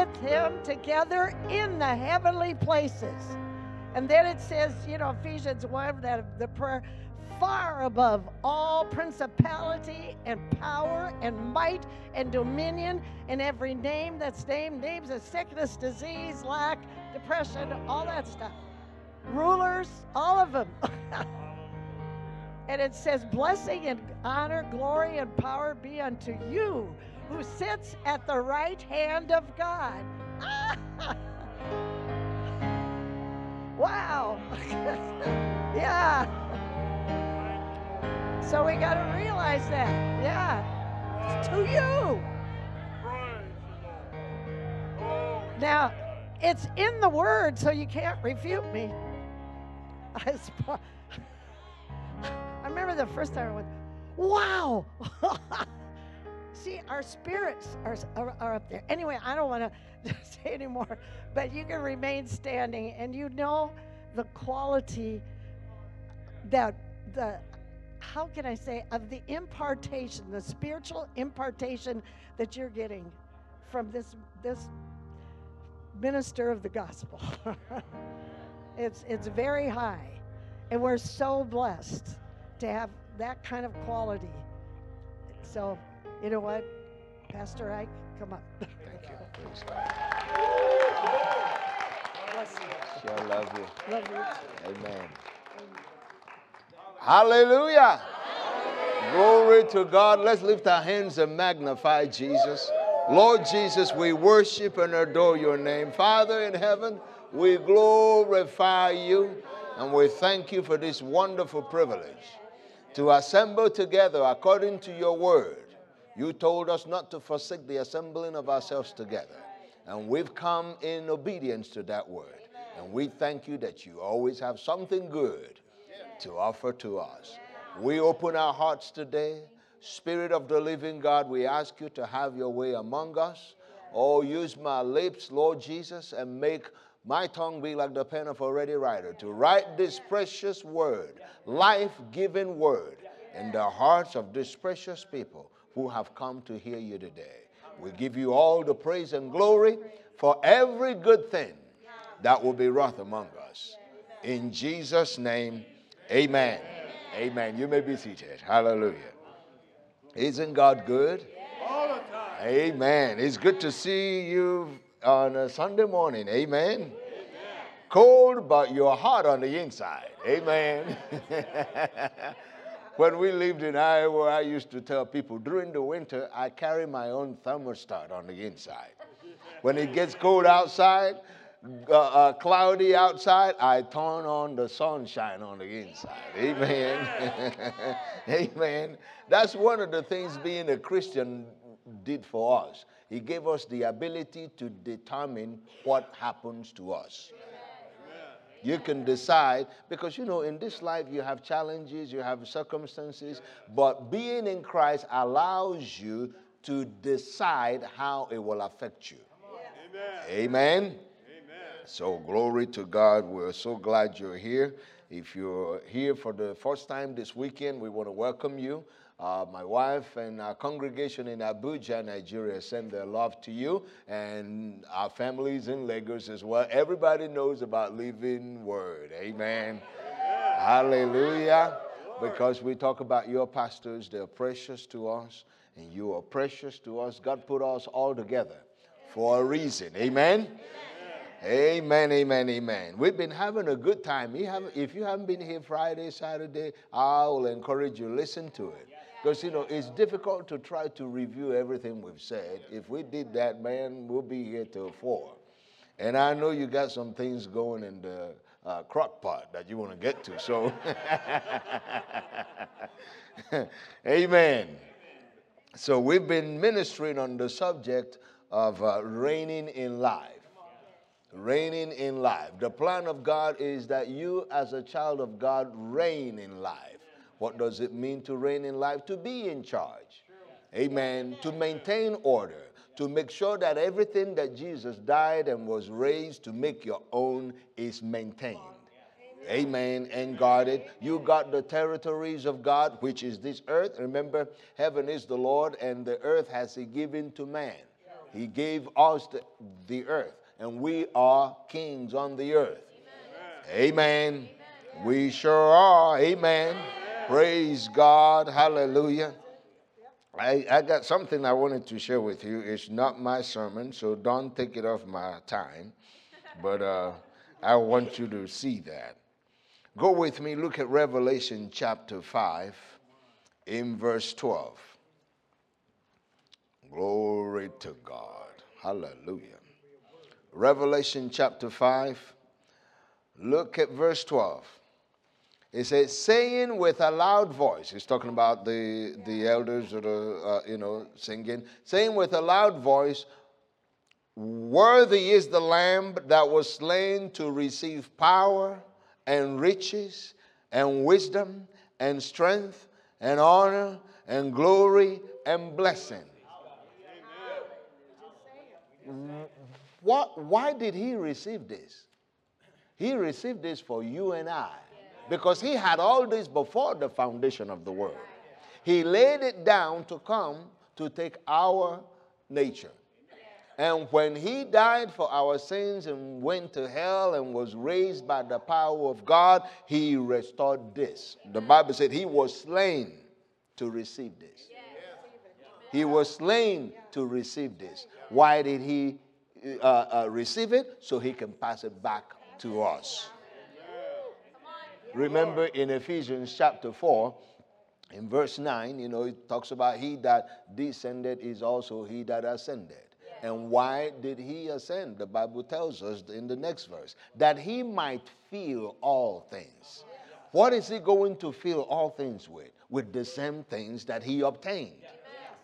with him together in the heavenly places. And then it says, you know, Ephesians 1, that the prayer far above all principality and power and might and dominion and every name that's named, names of sickness, disease, lack, depression, all that stuff. Rulers, all of them. and it says, blessing and honor, glory and power be unto you who sits at the right hand of God. wow. yeah. So we got to realize that. Yeah. It's to you. Now, it's in the word, so you can't refute me. I, I remember the first time I went, wow. See, our spirits are, are, are, up there. Anyway, I don't want to say anymore, but you can remain standing and you know the quality that the how can I say, of the impartation, the spiritual impartation that you're getting from this, this minister of the gospel. it's, it's very high. And we're so blessed to have that kind of quality. So, you know what? Pastor Ike, come up. Thank you. Praise God. Bless you. Sure love you. Love you. Amen. Hallelujah. Glory to God. Let's lift our hands and magnify Jesus. Lord Jesus, we worship and adore your name. Father in heaven, we glorify you and we thank you for this wonderful privilege to assemble together according to your word. You told us not to forsake the assembling of ourselves together. And we've come in obedience to that word. And we thank you that you always have something good to offer to us. We open our hearts today. Spirit of the living God, we ask you to have your way among us. Oh, use my lips, Lord Jesus, and make my tongue be like the pen of a ready writer to write this precious word, life giving word, in the hearts of these precious people who have come to hear you today. We give you all the praise and glory for every good thing that will be wrought among us. In Jesus' name, Amen. Amen. You may be seated. Hallelujah. Isn't God good? All the time. Amen. It's good to see you on a Sunday morning. Amen. Cold, but you're hot on the inside. Amen. when we lived in Iowa, I used to tell people during the winter, I carry my own thermostat on the inside. When it gets cold outside, uh, uh, cloudy outside, I turn on the sunshine on the inside. Amen. Amen. That's one of the things being a Christian did for us. He gave us the ability to determine what happens to us. You can decide because you know in this life you have challenges, you have circumstances, but being in Christ allows you to decide how it will affect you. Amen. Amen. So, glory to God. We're so glad you're here. If you're here for the first time this weekend, we want to welcome you. Uh, my wife and our congregation in Abuja, Nigeria, send their love to you, and our families in Lagos as well. Everybody knows about Living Word. Amen. Amen. Hallelujah. Because we talk about your pastors, they're precious to us, and you are precious to us. God put us all together for a reason. Amen. Amen. Amen, amen, amen. We've been having a good time. if you haven't been here Friday, Saturday, I will encourage you listen to it. Because, you know, it's difficult to try to review everything we've said. If we did that, man, we'll be here till 4. And I know you got some things going in the uh, crock pot that you want to get to. So, amen. So, we've been ministering on the subject of uh, reigning in life reigning in life. The plan of God is that you, as a child of God, reign in life. What does it mean to reign in life? To be in charge. Amen. To maintain order. To make sure that everything that Jesus died and was raised to make your own is maintained. Amen. And guarded. You got the territories of God, which is this earth. Remember, heaven is the Lord, and the earth has He given to man. He gave us the, the earth, and we are kings on the earth. Amen. Amen. We sure are. Amen. Praise God. Hallelujah. I, I got something I wanted to share with you. It's not my sermon, so don't take it off my time. But uh, I want you to see that. Go with me, look at Revelation chapter 5 in verse 12. Glory to God. Hallelujah. Revelation chapter 5, look at verse 12. It says, saying with a loud voice, he's talking about the, the elders that are, uh, you know, singing, saying with a loud voice, Worthy is the Lamb that was slain to receive power and riches and wisdom and strength and honor and glory and blessing. What, why did he receive this? He received this for you and I because he had all this before the foundation of the world. He laid it down to come to take our nature. And when he died for our sins and went to hell and was raised by the power of God, he restored this. The Bible said he was slain to receive this. He was slain to receive this. Why did he uh, uh, receive it? So he can pass it back to us. Remember in Ephesians chapter 4, in verse 9, you know, it talks about he that descended is also he that ascended. And why did he ascend? The Bible tells us in the next verse that he might feel all things. What is he going to fill all things with? With the same things that he obtained.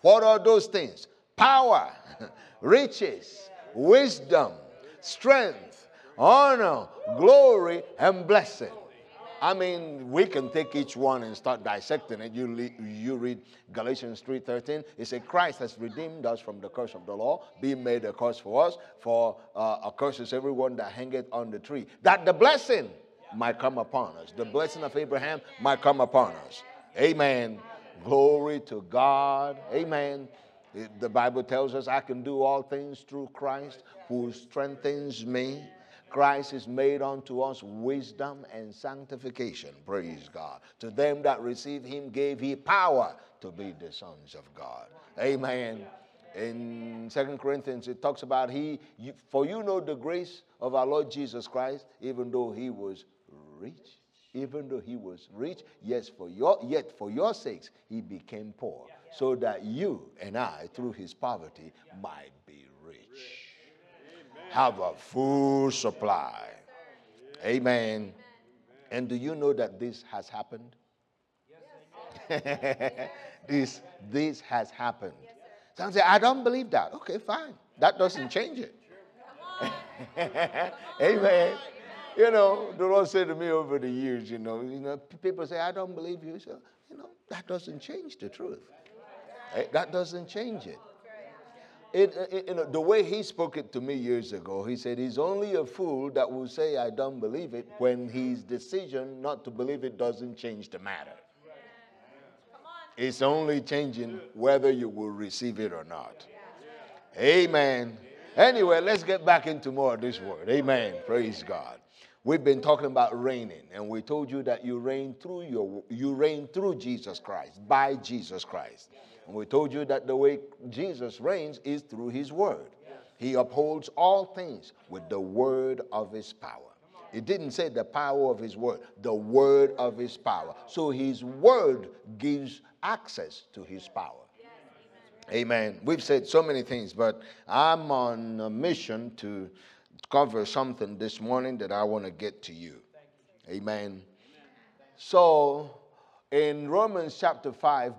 What are those things? Power, riches, wisdom, strength, honor, glory, and blessing. I mean, we can take each one and start dissecting it. You, you read Galatians 3.13. It says, Christ has redeemed us from the curse of the law, being made a curse for us, for uh, a curse is everyone that hangeth on the tree. That the blessing might come upon us. The blessing of Abraham might come upon us. Amen. Glory to God. Amen. The Bible tells us I can do all things through Christ who strengthens me. Christ is made unto us wisdom and sanctification. Praise God. To them that receive him gave he power to be the sons of God. Amen. In Second Corinthians, it talks about he, for you know the grace of our Lord Jesus Christ, even though he was rich, even though he was rich, yes, for your, yet for your sakes he became poor, so that you and I, through his poverty, might be rich have a full supply. Amen. And do you know that this has happened? this, this has happened. Some say, I don't believe that. Okay, fine. That doesn't change it. Amen. You know, the Lord said to me over the years, you know, you know, people say, I don't believe you. So, you know, that doesn't change the truth. Eh, that doesn't change it. It, uh, it, the way he spoke it to me years ago, he said, He's only a fool that will say, I don't believe it, when his decision not to believe it doesn't change the matter. It's only changing whether you will receive it or not. Amen. Anyway, let's get back into more of this word. Amen. Praise God. We've been talking about reigning, and we told you that you reign through your you reign through Jesus Christ, by Jesus Christ. And we told you that the way Jesus reigns is through his word. He upholds all things with the word of his power. It didn't say the power of his word, the word of his power. So his word gives access to his power. Amen. We've said so many things, but I'm on a mission to cover something this morning that I want to get to you. Amen. So in Romans chapter 5,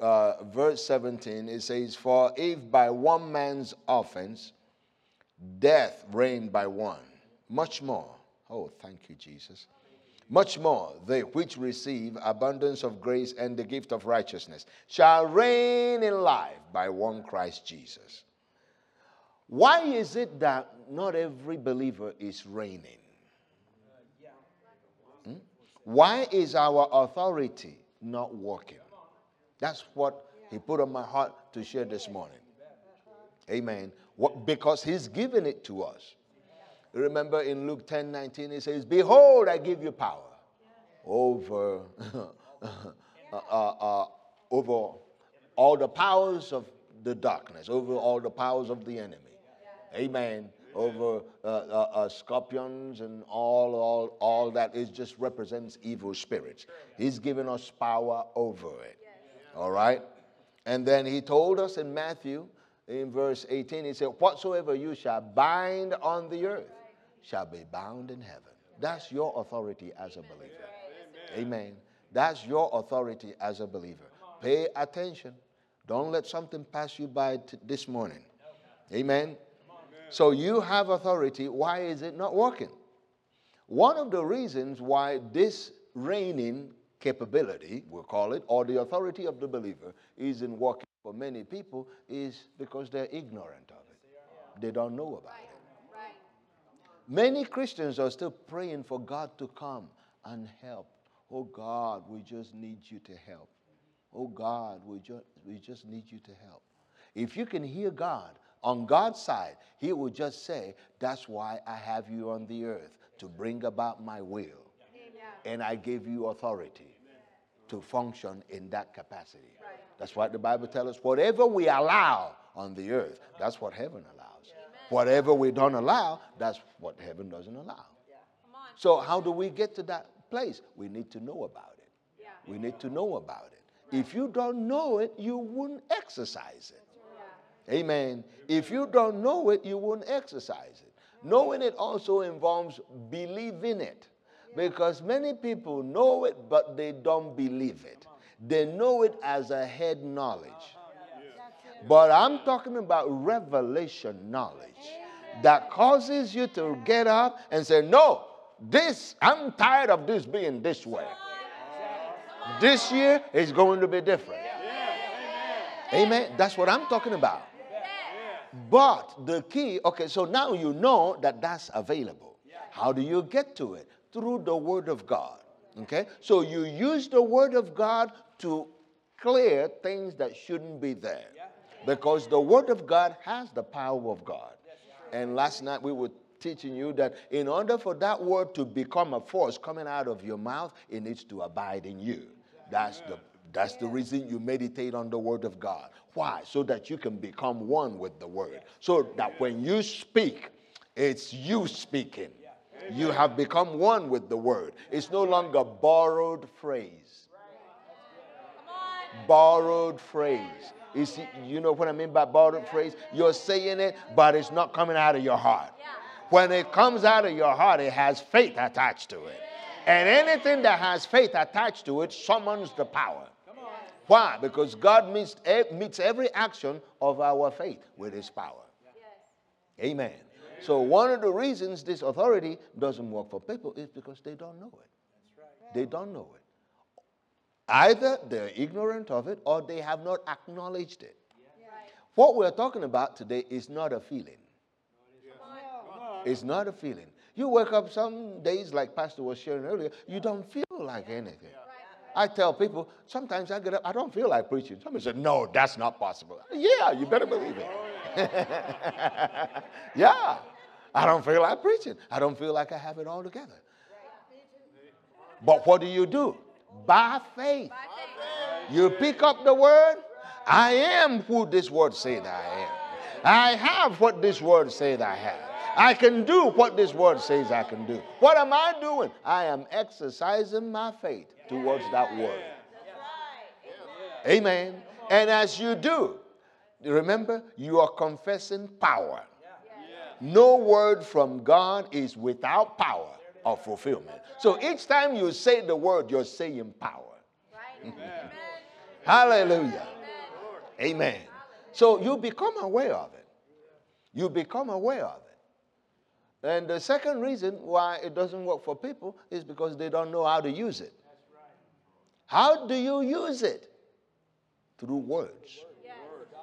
uh, verse 17, it says, For if by one man's offense death reigned by one, much more, oh, thank you, Jesus, much more they which receive abundance of grace and the gift of righteousness shall reign in life by one Christ Jesus. Why is it that not every believer is reigning? Hmm? Why is our authority not working? That's what he put on my heart to share this morning. Amen. What, because he's given it to us. Remember in Luke 10 19, he says, Behold, I give you power over, uh, uh, uh, over all the powers of the darkness, over all the powers of the enemy. Amen. Over uh, uh, uh, scorpions and all, all, all that is just represents evil spirits. He's given us power over it. All right? And then he told us in Matthew, in verse 18, he said, Whatsoever you shall bind on the earth shall be bound in heaven. That's your authority as a believer. Amen. That's your authority as a believer. Pay attention. Don't let something pass you by t- this morning. Amen. So you have authority. Why is it not working? One of the reasons why this reigning capability, we'll call it, or the authority of the believer isn't working for many people is because they're ignorant of it. They don't know about it. Many Christians are still praying for God to come and help. Oh God, we just need you to help. Oh God, we just, we just need you to help. If you can hear God on God's side, He will just say, That's why I have you on the earth to bring about my will. And I gave you authority to function in that capacity. That's what the Bible tells us. Whatever we allow on the earth, that's what heaven allows. Whatever we don't allow, that's what heaven doesn't allow. So, how do we get to that place? We need to know about it. We need to know about it. If you don't know it, you wouldn't exercise it. Amen. If you don't know it, you wouldn't exercise it. Knowing it also involves believing it. Because many people know it, but they don't believe it. They know it as a head knowledge. But I'm talking about revelation knowledge that causes you to get up and say, No, this, I'm tired of this being this way. This year is going to be different. Amen. That's what I'm talking about. But the key, okay, so now you know that that's available. How do you get to it? Through the Word of God. Okay? So you use the Word of God to clear things that shouldn't be there. Because the Word of God has the power of God. And last night we were teaching you that in order for that word to become a force coming out of your mouth, it needs to abide in you. That's the that's the reason you meditate on the word of God. Why? So that you can become one with the word. So that when you speak, it's you speaking. You have become one with the word. It's no longer borrowed phrase. Borrowed phrase. You see, you know what I mean by borrowed phrase? You're saying it, but it's not coming out of your heart. When it comes out of your heart, it has faith attached to it. And anything that has faith attached to it summons the power. Why? Because God meets, eh, meets every action of our faith with his power. Amen. So, one of the reasons this authority doesn't work for people is because they don't know it. They don't know it. Either they're ignorant of it or they have not acknowledged it. What we're talking about today is not a feeling. It's not a feeling. You wake up some days, like Pastor was sharing earlier, you don't feel like anything. I tell people, sometimes I get up, I don't feel like preaching. Somebody said, No, that's not possible. Yeah, you better believe it. yeah, I don't feel like preaching. I don't feel like I have it all together. But what do you do? By faith. You pick up the word. I am who this word says I am. I have what this word says I have. I can do what this word says I can do. What am I doing? I am exercising my faith towards that word. Amen. And as you do, remember, you are confessing power. No word from God is without power of fulfillment. So each time you say the word, you're saying power. Hallelujah. Amen. So you become aware of it. You become aware of it. And the second reason why it doesn't work for people is because they don't know how to use it. How do you use it? Through words.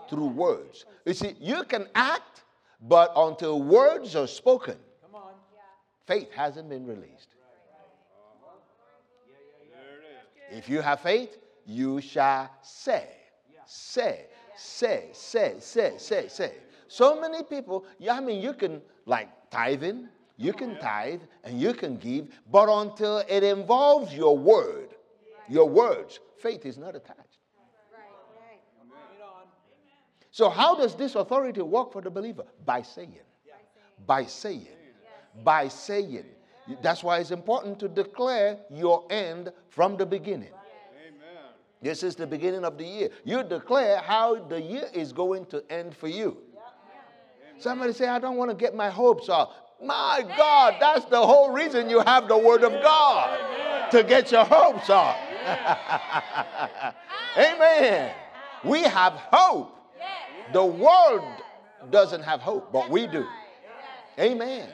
Through words. You see, you can act, but until words are spoken, faith hasn't been released. If you have faith, you shall say, say, say, say, say, say, say. So many people, yeah, I mean, you can, like tithing, you can tithe and you can give, but until it involves your word, your words, faith is not attached. So, how does this authority work for the believer? By saying. By saying. By saying. That's why it's important to declare your end from the beginning. This is the beginning of the year. You declare how the year is going to end for you. Somebody say, I don't want to get my hopes up. My God, that's the whole reason you have the Word of God to get your hopes up. Amen. We have hope. The world doesn't have hope, but we do. Amen.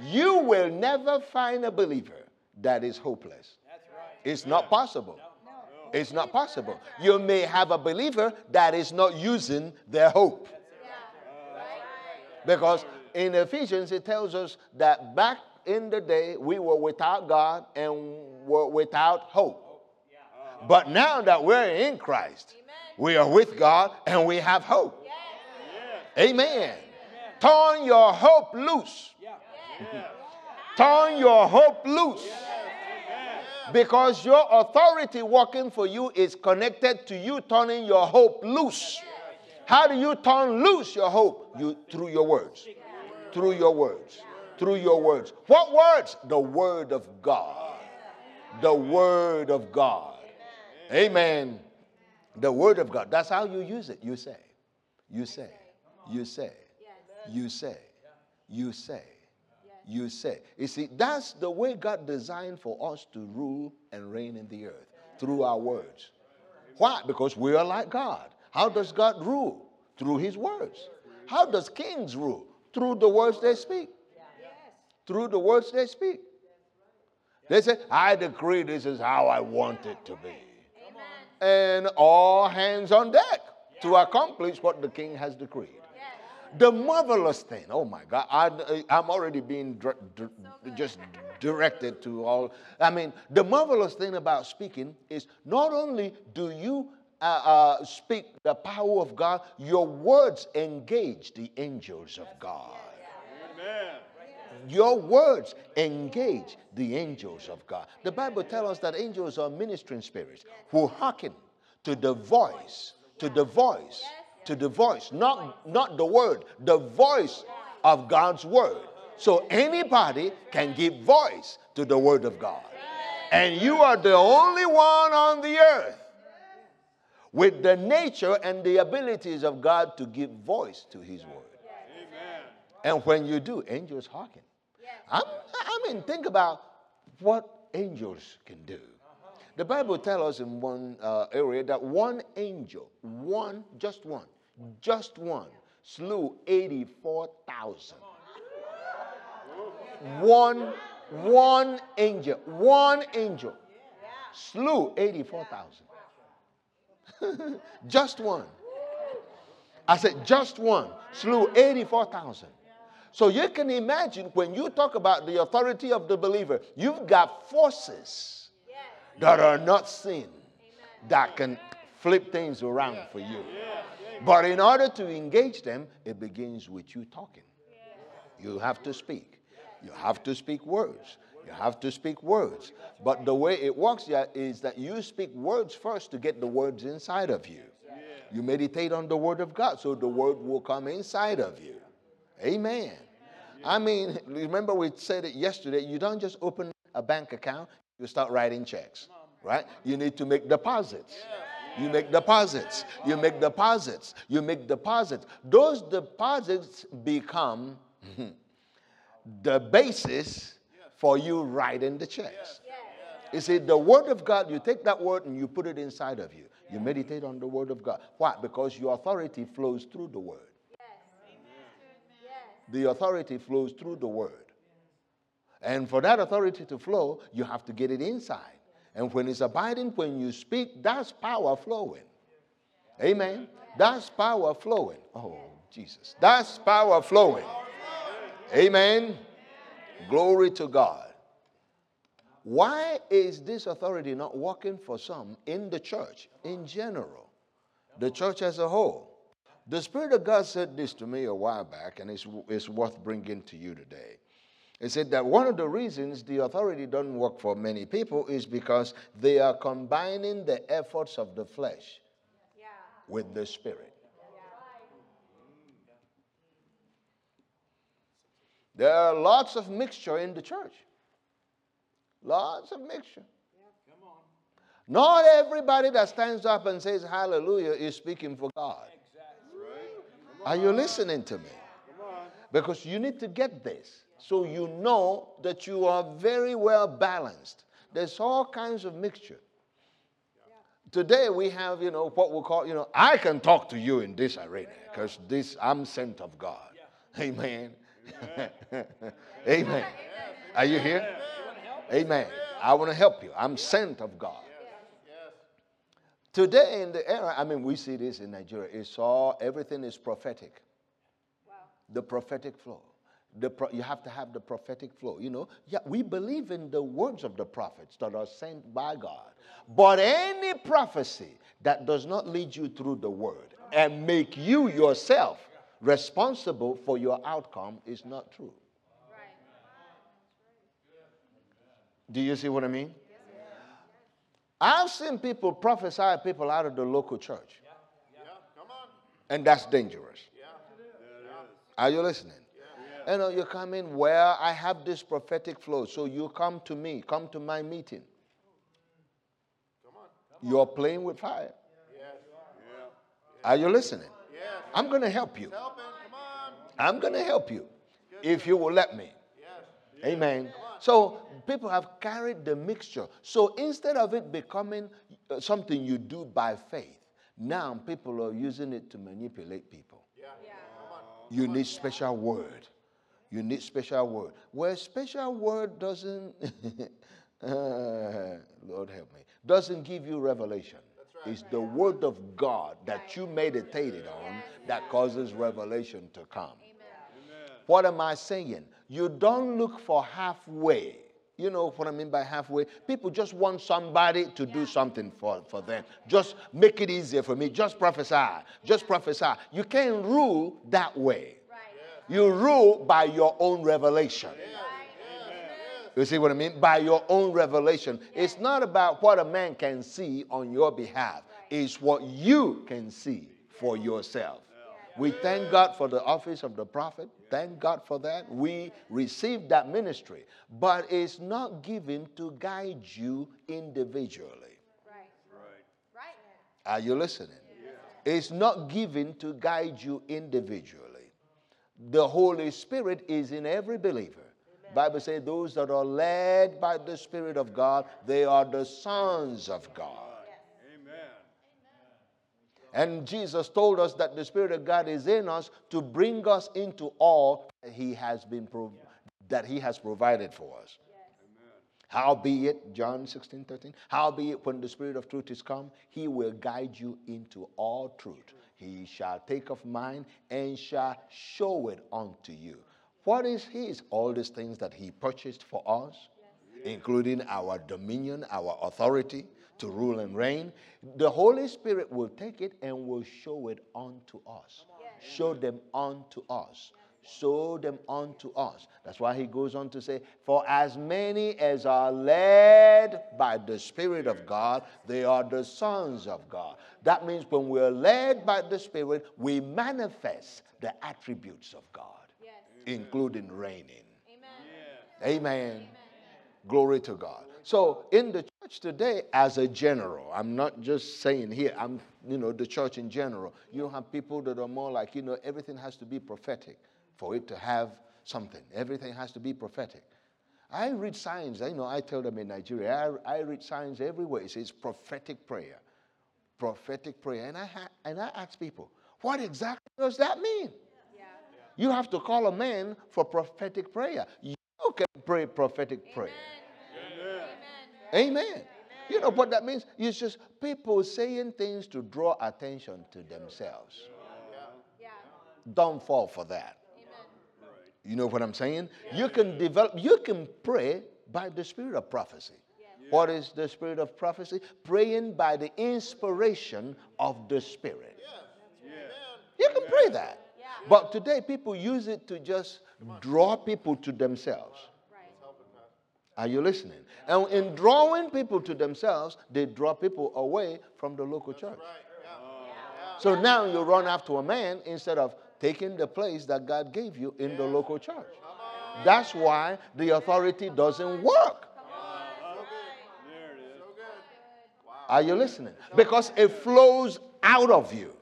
You will never find a believer that is hopeless. It's not possible. It's not possible. You may have a believer that is not using their hope. Because in Ephesians, it tells us that back in the day, we were without God and were without hope. But now that we're in Christ, we are with God and we have hope. Amen. Turn your hope loose. Turn your hope loose because your authority working for you is connected to you turning your hope loose. How do you turn loose your hope? You through your words. Through your words. Through your words. What words? The word of God. The word of God. Amen. The word of God. That's how you use it. You say. You say. You say. You say. You say you say. You see, that's the way God designed for us to rule and reign in the earth through our words. Why? Because we are like God. How does God rule? Through his words. How does kings rule? Through the words they speak. Through the words they speak. They say, I decree this is how I want it to be. And all hands on deck to accomplish what the king has decreed. The marvelous thing, oh my God, I, am already being just directed to all. I mean, the marvelous thing about speaking is not only do you uh, uh, speak the power of God, your words engage the angels of God. Amen. Your words engage the angels of God. The Bible tells us that angels are ministering spirits who hearken to the voice, to the voice to the voice, not, not the word, the voice of God's word. So anybody can give voice to the word of God. And you are the only one on the earth with the nature and the abilities of God to give voice to his word. And when you do, angels hearken. I, I mean, think about what angels can do. The Bible tells us in one uh, area that one angel, one, just one, just one, slew 84,000. One, one angel, one angel slew 84,000. just one. I said, just one slew 84,000. So you can imagine when you talk about the authority of the believer, you've got forces that are not seen that can flip things around for you. But in order to engage them, it begins with you talking. You have to speak. You have to speak words. You have to speak words. But the way it works is that you speak words first to get the words inside of you. You meditate on the word of God, so the word will come inside of you. Amen. I mean, remember we said it yesterday. You don't just open a bank account, you start writing checks, right? You need to make deposits. You make deposits. You make deposits. You make deposits. Those deposits become hmm, the basis for you writing the checks. You see, the Word of God, you take that Word and you put it inside of you. You meditate on the Word of God. Why? Because your authority flows through the Word. The authority flows through the Word. And for that authority to flow, you have to get it inside. And when it's abiding, when you speak, that's power flowing. Amen. That's power flowing. Oh, Jesus. That's power flowing. Amen. Glory to God. Why is this authority not working for some in the church in general? The church as a whole. The Spirit of God said this to me a while back, and it's, it's worth bringing to you today. He said that one of the reasons the authority doesn't work for many people is because they are combining the efforts of the flesh yeah. with the Spirit. There are lots of mixture in the church. Lots of mixture. Not everybody that stands up and says hallelujah is speaking for God. Are you listening to me? Because you need to get this so you know that you are very well balanced. There's all kinds of mixture. Today we have, you know, what we call, you know, I can talk to you in this arena because this I'm sent of God. Amen. Amen. Are you here? Amen. I want to help you. I'm sent of God. Today in the era, I mean, we see this in Nigeria. It's all everything is prophetic. Wow. The prophetic flow. The pro, you have to have the prophetic flow. You know, yeah, we believe in the words of the prophets that are sent by God. But any prophecy that does not lead you through the word and make you yourself responsible for your outcome is not true. Do you see what I mean? I've seen people prophesy people out of the local church. And that's dangerous. Are you listening? You know, you come in where I have this prophetic flow. So you come to me, come to my meeting. You're playing with fire. Are you listening? I'm going to help you. I'm going to help you if you will let me. Amen. So people have carried the mixture. So instead of it becoming uh, something you do by faith, now people are using it to manipulate people. You need special word. You need special word. Where special word doesn't, Lord help me, doesn't give you revelation. It's the word of God that you meditated on that causes revelation to come. What am I saying? You don't look for halfway. You know what I mean by halfway? People just want somebody to do something for, for them. Just make it easier for me. Just prophesy. Just prophesy. You can't rule that way. You rule by your own revelation. You see what I mean? By your own revelation. It's not about what a man can see on your behalf, it's what you can see for yourself. We thank God for the office of the prophet. Thank God for that. We received that ministry. But it's not given to guide you individually. Right. Right. Are you listening? Yeah. It's not given to guide you individually. The Holy Spirit is in every believer. Amen. Bible says those that are led by the Spirit of God, they are the sons of God. Amen. And Jesus told us that the Spirit of God is in us to bring us into all that He has been prov- that He has provided for us. Howbeit, John 16, 13, howbeit when the Spirit of truth is come, he will guide you into all truth. He shall take of mine and shall show it unto you. What is his? All these things that he purchased for us, including our dominion, our authority, to rule and reign, the Holy Spirit will take it and will show it unto us. Show them unto us. Show them unto us. That's why he goes on to say, For as many as are led by the Spirit of God, they are the sons of God. That means when we're led by the Spirit, we manifest the attributes of God, yes. including reigning. Amen. Amen. Amen. Glory to God. So in the church today, as a general, I'm not just saying here, I'm, you know, the church in general. You have people that are more like, you know, everything has to be prophetic for it to have something. Everything has to be prophetic. I read signs, you know, I tell them in Nigeria, I, I read signs everywhere. It says prophetic prayer. Prophetic prayer. And I, ha- and I ask people, what exactly does that mean? Yeah. You have to call a man for prophetic prayer. You can pray prophetic Amen. prayer. Amen. Amen. You know what that means? It's just people saying things to draw attention to themselves. Yeah. Don't fall for that. You know what I'm saying? You can develop, you can pray by the spirit of prophecy. What is the spirit of prophecy? Praying by the inspiration of the spirit. You can pray that. But today, people use it to just draw people to themselves. Are you listening? And in drawing people to themselves, they draw people away from the local church. So now you run after a man instead of taking the place that God gave you in the local church. That's why the authority doesn't work. Are you listening? Because it flows out of you.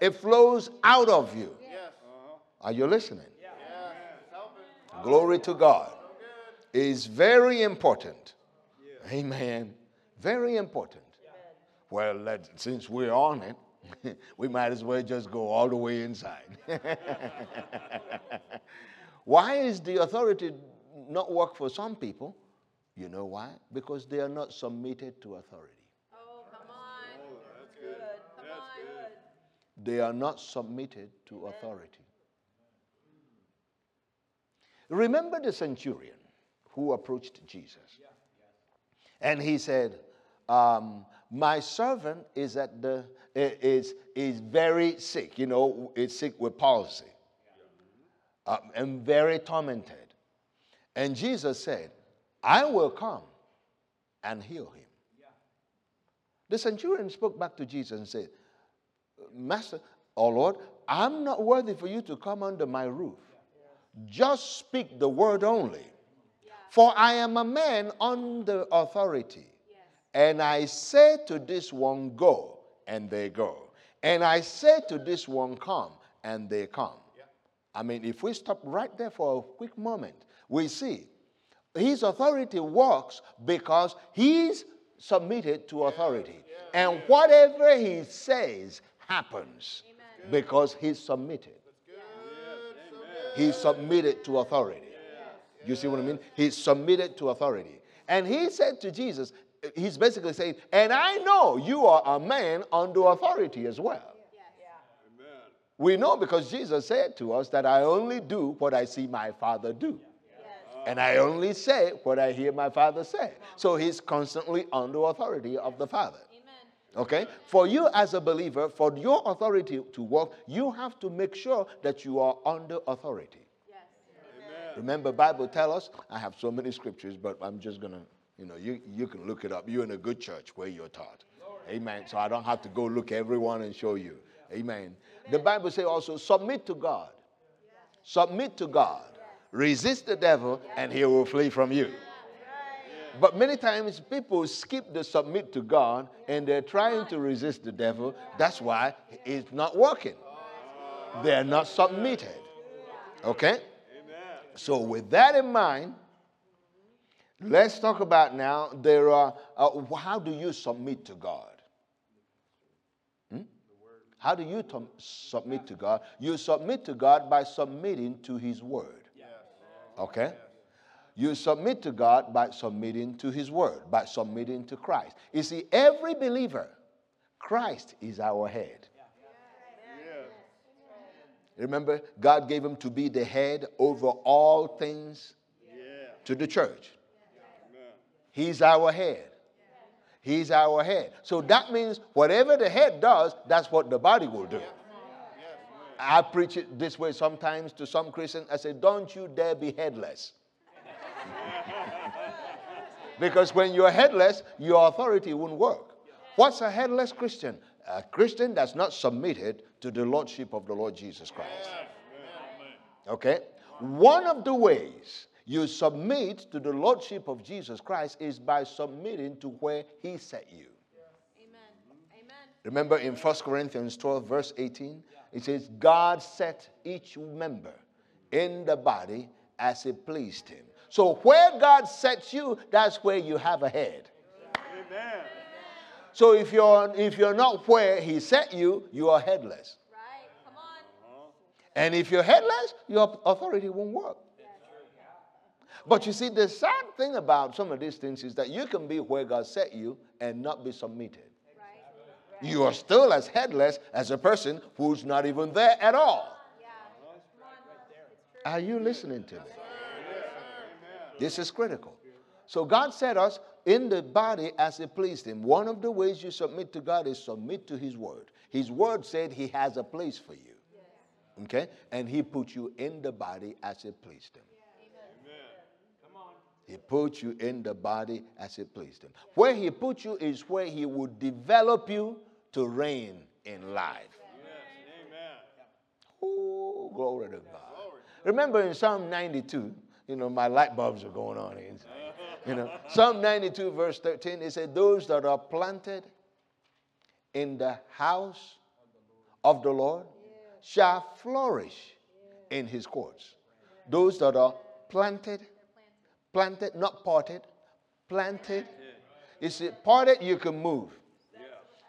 It flows out of you. Are you listening? Glory to God. Is very important. Amen. Very important. Well, let, since we're on it, we might as well just go all the way inside. why is the authority not work for some people? You know why? Because they are not submitted to authority. Oh, come on. Oh, that's good. Come that's on. Good. They are not submitted to authority. Remember the centurion who approached Jesus. And he said, um, My servant is, at the, is, is very sick, you know, is sick with palsy um, and very tormented. And Jesus said, I will come and heal him. The centurion spoke back to Jesus and said, Master, oh Lord, I'm not worthy for you to come under my roof. Just speak the word only. For I am a man under authority. And I say to this one, go, and they go. And I say to this one, come, and they come. I mean, if we stop right there for a quick moment, we see his authority works because he's submitted to authority. And whatever he says happens because he's submitted. He's submitted to authority. You see what I mean? He's submitted to authority. And he said to Jesus, he's basically saying, and I know you are a man under authority as well. We know because Jesus said to us that I only do what I see my Father do. And I only say what I hear my Father say. So he's constantly under authority of the Father. Okay? For you as a believer, for your authority to work, you have to make sure that you are under authority. Yes. Remember, Bible tell us, I have so many scriptures, but I'm just going to, you know, you, you can look it up. You're in a good church where you're taught. Amen. So I don't have to go look everyone and show you. Amen. Amen. The Bible says also, submit to God. Submit to God. Resist the devil, and he will flee from you. But many times people skip the submit to God and they're trying to resist the devil. That's why it's not working. They're not submitted. Okay? So, with that in mind, let's talk about now there are uh, how do you submit to God? Hmm? How do you t- submit to God? You submit to God by submitting to His Word. Okay? You submit to God by submitting to His Word, by submitting to Christ. You see, every believer, Christ is our head. Remember, God gave him to be the head over all things to the church. He's our head. He's our head. So that means whatever the head does, that's what the body will do. I preach it this way sometimes to some Christians. I say, Don't you dare be headless. because when you're headless, your authority won't work. What's a headless Christian? A Christian that's not submitted to the Lordship of the Lord Jesus Christ. Okay? One of the ways you submit to the Lordship of Jesus Christ is by submitting to where He set you. Amen. Amen. Remember in 1 Corinthians 12, verse 18, it says, God set each member in the body as it pleased Him. So where God sets you, that's where you have a head. Amen. So if you're if you're not where He set you, you are headless. Right. Come on. Uh-huh. And if you're headless, your authority won't work. But you see, the sad thing about some of these things is that you can be where God set you and not be submitted. You are still as headless as a person who's not even there at all. Are you listening to me? This is critical. So God set us in the body as it pleased Him. One of the ways you submit to God is submit to His Word. His Word said He has a place for you. Okay? And he put you in the body as it pleased him. He put you in the body as it pleased him. Where he put you is where he would develop you to reign in life. Oh, glory to God. Remember in Psalm 92, you know, my light bulbs are going on inside. You know, Psalm 92, verse 13, it said, Those that are planted in the house of the Lord shall flourish in his courts. Those that are planted, planted, not potted, planted. You see, potted, you can move.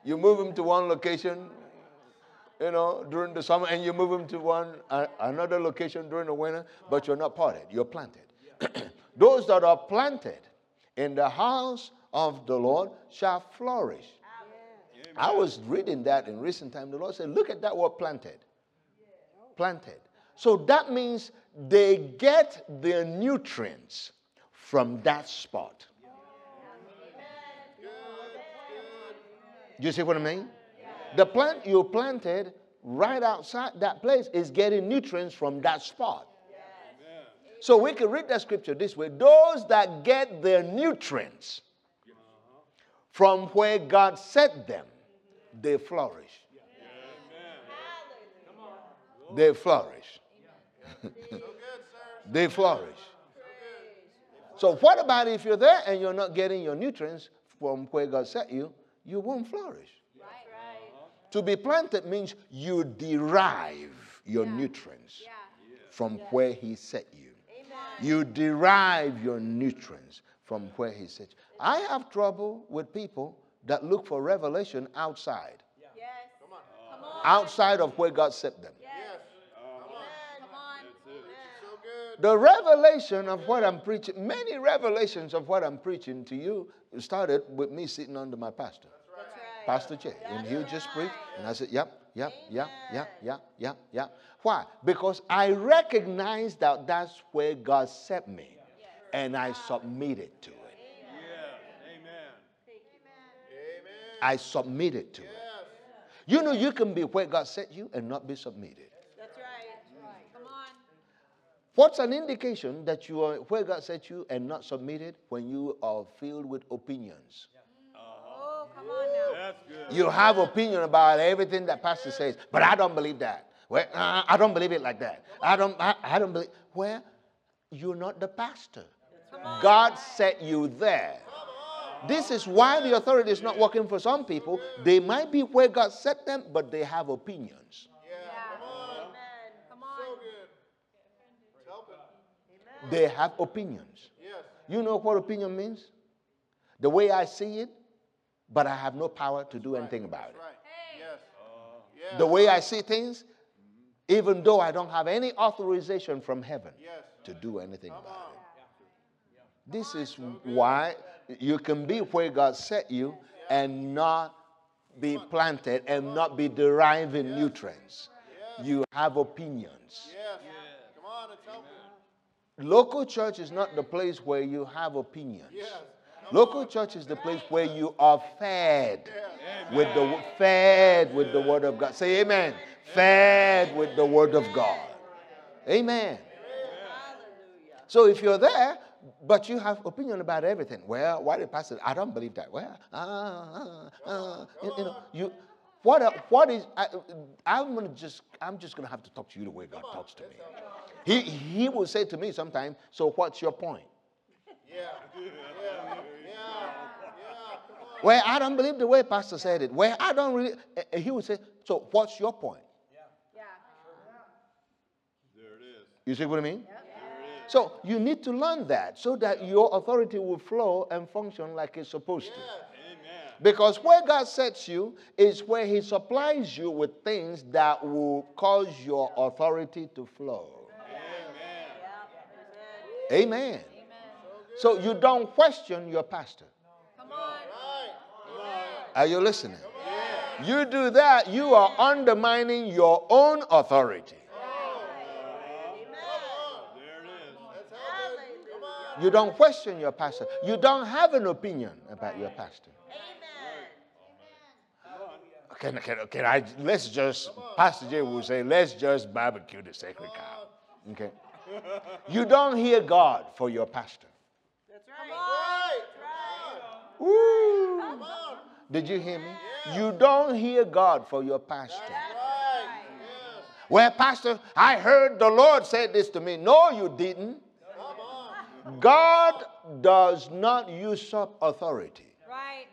You move them to one location, you know, during the summer, and you move them to one uh, another location during the winter, but you're not potted, you're planted. Those that are planted in the house of the Lord shall flourish. I was reading that in recent time. The Lord said, Look at that word planted. Planted. So that means they get their nutrients from that spot. Do you see what I mean? The plant you planted right outside that place is getting nutrients from that spot. So we can read that scripture this way those that get their nutrients from where God set them, they flourish. They flourish. they flourish. So, what about if you're there and you're not getting your nutrients from where God set you? You won't flourish. Right. To be planted means you derive your nutrients from where He set you. You derive your nutrients from where He set you. I have trouble with people that look for revelation outside. Outside of where God set them. The revelation of what I'm preaching, many revelations of what I'm preaching to you started with me sitting under my pastor, Pastor Jay. And he would just preach, and I said, Yep, yep, yep, yep, yep, yep, yep. Why? Because I recognize that that's where God set me, and I submitted to it. I submitted to it. You know, you can be where God set you and not be submitted. That's right. Come on. What's an indication that you are where God set you and not submitted when you are filled with opinions? Oh, come on now. That's good. You have opinion about everything that pastor says, but I don't believe that. Well, uh, I don't believe it like that. I don't. I, I don't believe. Well, you're not the pastor. God set you there. This is why the authority is not working for some people. They might be where God set them, but they have opinions. Come on. They have opinions. You know what opinion means? The way I see it, but I have no power to do anything about it. Uh. The way I see things, even though I don't have any authorization from heaven to do anything about it. This is why you can be where God set you and not be planted and not be deriving nutrients. You have opinions. Come on and tell me. Local church is not the place where you have opinions. Local church is the place where you are fed with the fed with the word of God. Say amen. Fed with the word of God. Amen. So if you're there, but you have opinion about everything, well, why did pastor? I don't believe that. Well, uh, uh, uh, you, you know, you. What, uh, what is I, I'm gonna just I'm just gonna have to talk to you the way God talks to me. He he will say to me sometimes. So what's your point? Yeah. Yeah. Yeah. Well, I don't believe the way Pastor said it. Well, I don't really. He would say, so what's your point? Yeah. Yeah. There it is. You see what I mean? So you need to learn that so that your authority will flow and function like it's supposed to. Amen. Because where God sets you is where He supplies you with things that will cause your authority to flow. Amen. So you don't question your pastor. Come on. Are you listening? You do that, you are undermining your own authority. There it is. You don't question your pastor. You don't have an opinion about your pastor. Can, can, can I, let's just, Pastor Jay will say, let's just barbecue the sacred cow. Okay? You don't hear God for your pastor. That's right. Right. Come on. Did you hear me? You don't hear God for your pastor. Right. Well, Pastor, I heard the Lord said this to me. No, you didn't. Come on. God does not usurp authority. Right.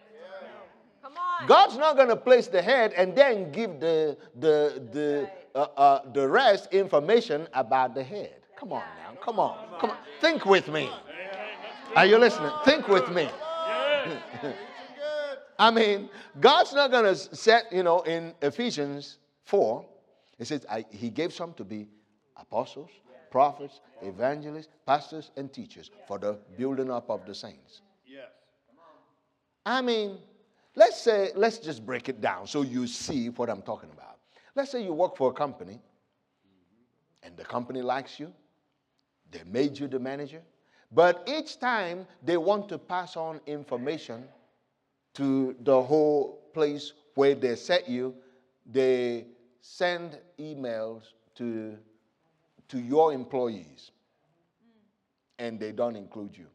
Come on. God's not going to place the head and then give the, the, the, uh, uh, the rest information about the head. Come on now. Come on. Come on. Think with me. Are you listening? Think with me. I mean, God's not going to set, you know, in Ephesians 4, it says, I, He gave some to be apostles, prophets, evangelists, pastors, and teachers for the building up of the saints. Yes. I mean, let's say, let's just break it down so you see what I'm talking about. Let's say you work for a company and the company likes you, they made you the manager, but each time they want to pass on information to the whole place where they set you, they send emails to, to your employees and they don't include you.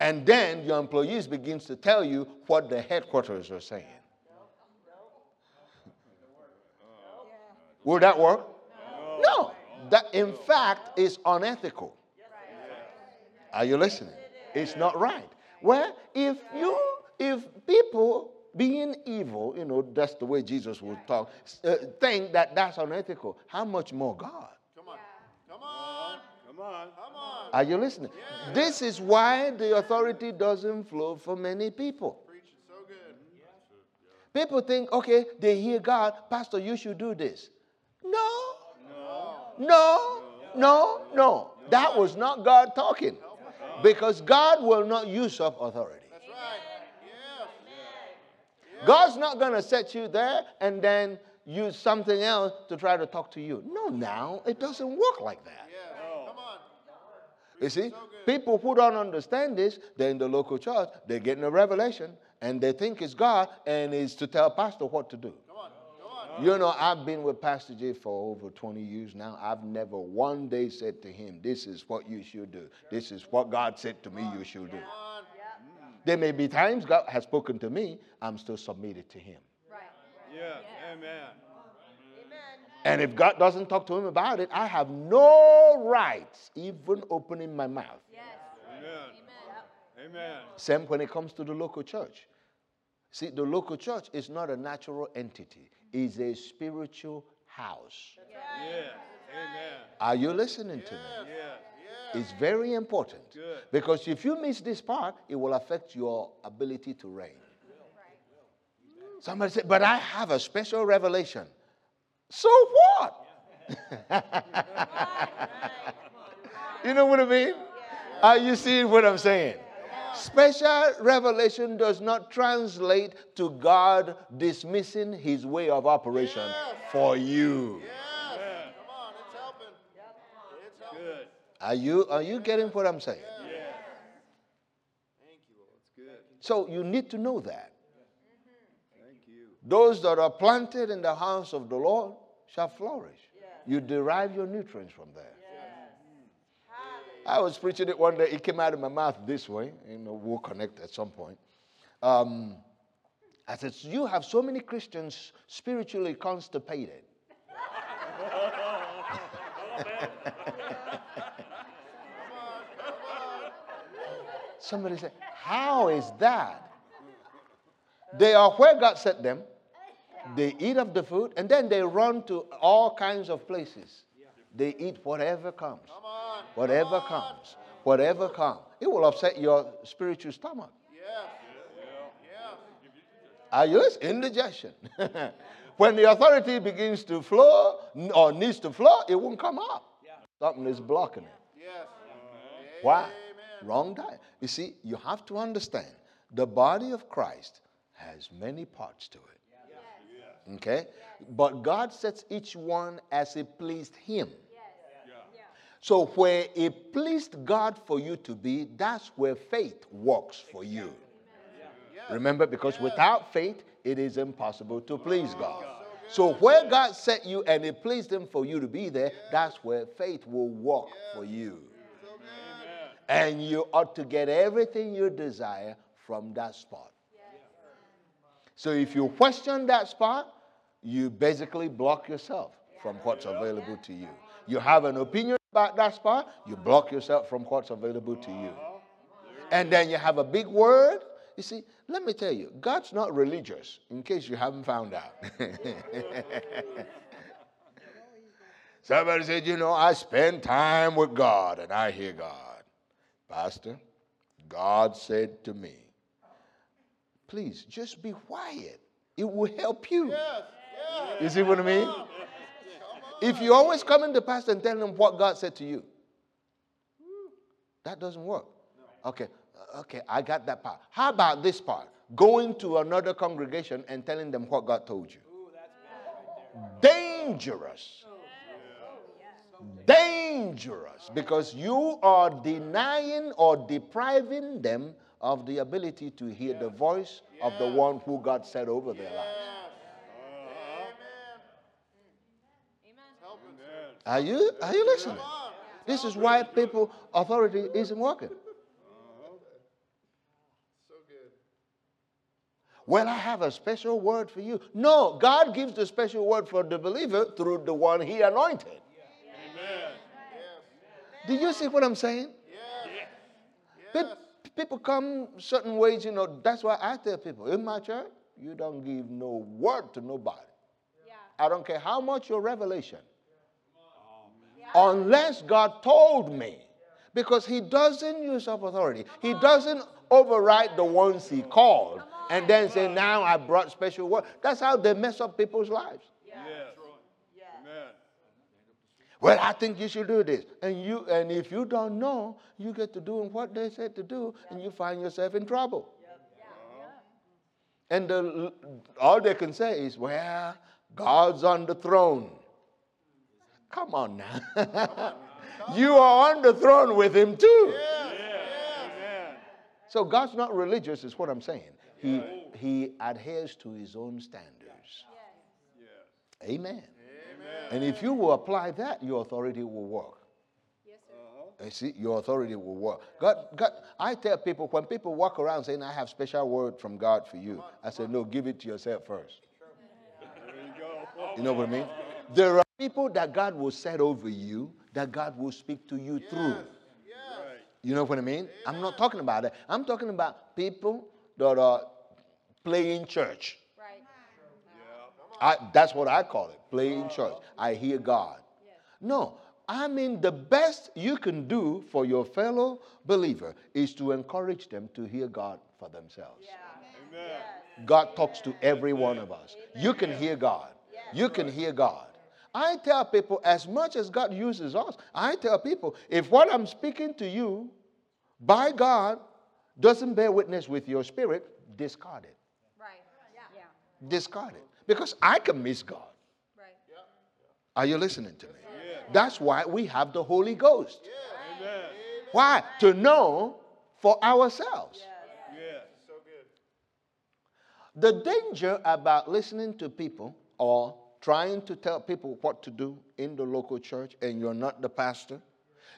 And then your employees begins to tell you what the headquarters are saying. Will that work? No. That in fact is unethical. Are you listening? It's not right. Well, if you if people being evil, you know, that's the way Jesus would talk, uh, think that that's unethical, how much more God? Come on. Come on. Come on. Come on. Are you listening? This is why the authority doesn't flow for many people. Preaching so good. People think, okay, they hear God, Pastor, you should do this. No. No. No, no. That was not God talking. Because God will not authority. That's right. Yes. God's not going to set you there and then use something else to try to talk to you. No, now it doesn't work like that. Yes. Come on. You see, people who don't understand this, they're in the local church, they're getting a revelation, and they think it's God and it's to tell pastor what to do. Come on. Come on. You know, I've been with Pastor Jay for over 20 years now. I've never one day said to him, This is what you should do. This is what God said to me you should do. There may be times God has spoken to me, I'm still submitted to him. Right. Yes. Amen. Amen. And if God doesn't talk to him about it, I have no rights even opening my mouth. Yes. Amen. Amen. Same when it comes to the local church. See, the local church is not a natural entity, it's a spiritual house. Yes. Amen. Are you listening to me? Yes. It's very important. Good. Because if you miss this part, it will affect your ability to reign. Somebody said, But I have a special revelation. So what? you know what I mean? Are you seeing what I'm saying? Special revelation does not translate to God dismissing his way of operation for you. Yes. Come on. It's helping. It's helping. Good. Are you, are you getting what I'm saying? Yes. Thank you, Lord. It's good. So you need to know that. Those that are planted in the house of the Lord shall flourish. You derive your nutrients from there. I was preaching it one day. It came out of my mouth this way. You know, we'll connect at some point. Um, I said, "You have so many Christians spiritually constipated." Somebody said, "How is that?" They are where God set them. They eat of the food, and then they run to all kinds of places. They eat whatever comes. Come on. Whatever comes. Whatever comes. It will upset your spiritual stomach. Yes. Are you listening? Indigestion. when the authority begins to flow or needs to flow, it won't come up. Something is blocking it. Yes. Why? Wrong diet. You see, you have to understand the body of Christ has many parts to it. Okay? But God sets each one as it pleased Him. So, where it pleased God for you to be, that's where faith works for you. Remember, because without faith, it is impossible to please God. So where God set you and it pleased Him for you to be there, that's where faith will work for you. And you ought to get everything you desire from that spot. So if you question that spot, you basically block yourself from what's available to you. You have an opinion about that spot, you block yourself from what's available to you. And then you have a big word. You see, let me tell you, God's not religious, in case you haven't found out. Somebody said, You know, I spend time with God and I hear God. Pastor, God said to me, Please just be quiet. It will help you. You see what I mean? If you always come in the pastor and tell him what God said to you, that doesn't work. Okay, uh, okay, I got that part. How about this part? Going to another congregation and telling them what God told you. Dangerous. Dangerous because you are denying or depriving them of the ability to hear the voice of the one who God set over their lives. Are you, are you listening? This is why people authority isn't working. Well, I have a special word for you. No, God gives the special word for the believer through the one he anointed. Do you see what I'm saying? Pe- People come certain ways, you know. That's why I tell people in my church, you don't give no word to nobody. I don't care how much your revelation, unless God told me. Because he doesn't usurp authority. He doesn't override the ones he called and then say, now I brought special word. That's how they mess up people's lives. Well, I think you should do this. And you and if you don't know, you get to doing what they said to do, and you find yourself in trouble. And the, all they can say is, well, God's on the throne. Come on now. you are on the throne with him too. Amen. So God's not religious, is what I'm saying. He, he adheres to his own standards. Yes. Amen. And if you will apply that, your authority will work. Uh-huh. You see, your authority will work. God, God, I tell people when people walk around saying, I have special word from God for you, I say, no, give it to yourself first. There you go. You know what I mean? There are people that God will set over you, that God will speak to you through. Right. You know what I mean? I'm not talking about that. I'm talking about people that are playing church. Right. I, that's what I call it, playing church. I hear God. No, I mean, the best you can do for your fellow believer is to encourage them to hear God for themselves. Amen. God talks to every one of us. You can hear God. You can hear God. I tell people, as much as God uses us, I tell people, if what I'm speaking to you by God doesn't bear witness with your spirit, discard it. Right. Yeah. Discard it. Because I can miss God. Right. Are you listening to me? Yeah. That's why we have the Holy Ghost. Yeah. Amen. Why? To know for ourselves. Yes. So good. The danger about listening to people or trying to tell people what to do in the local church and you're not the pastor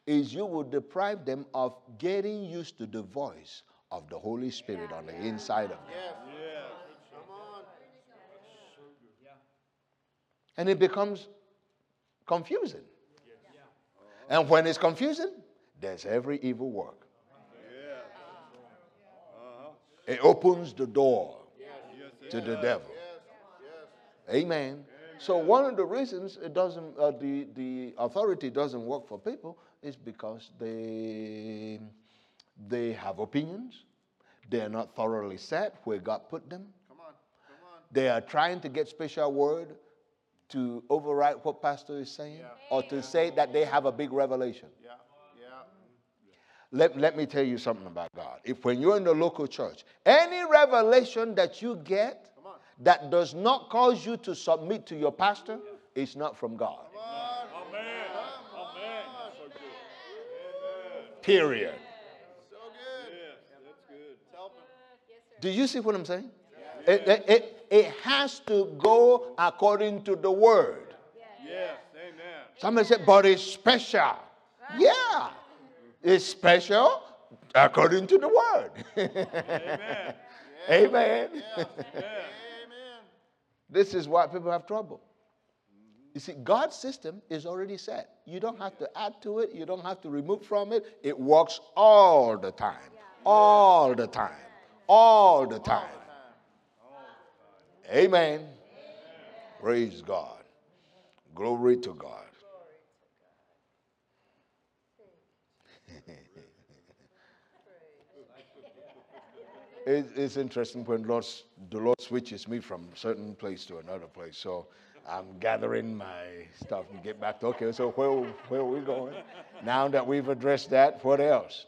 is you will deprive them of getting used to the voice of the Holy Spirit on the inside of them. Yes. And it becomes confusing. And when it's confusing, there's every evil work. Uh-huh. It opens the door to the devil. Amen. So one of the reasons it doesn't, uh, the the authority doesn't work for people is because they they have opinions. They are not thoroughly set where God put them. Come on. Come on. They are trying to get special word to override what pastor is saying or to say that they have a big revelation. Yeah. Yeah. Let, let me tell you something about God. If when you're in the local church, any revelation that you get that does not cause you to submit to your pastor is not from God. Amen. Amen. Period. So good. Yes. That's good. It's helping. Do you see what I'm saying? It, it, it, it has to go according to the word. Yes. Amen. Somebody said, but it's special. Yeah, it's special according to the word. Amen. Amen. Amen. Amen. This is why people have trouble. You see, God's system is already set. You don't have to add to it, you don't have to remove from it. It works all the time. All the time. All the time. Amen. Praise God. Glory to God. It, it's interesting when the Lord switches me from certain place to another place. So I'm gathering my stuff and get back to okay. So where where are we going? Now that we've addressed that, what else?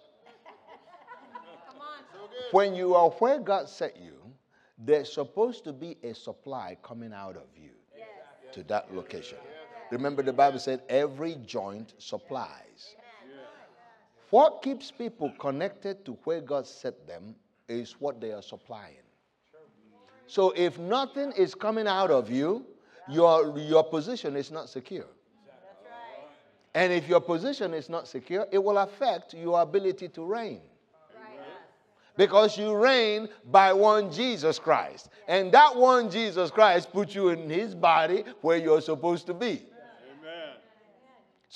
When you are where God set you, there's supposed to be a supply coming out of you to that location. Remember, the Bible said every joint supplies. What keeps people connected to where God set them is what they are supplying. So if nothing is coming out of you, your, your position is not secure. And if your position is not secure, it will affect your ability to reign. Because you reign by one Jesus Christ. And that one Jesus Christ put you in his body where you're supposed to be.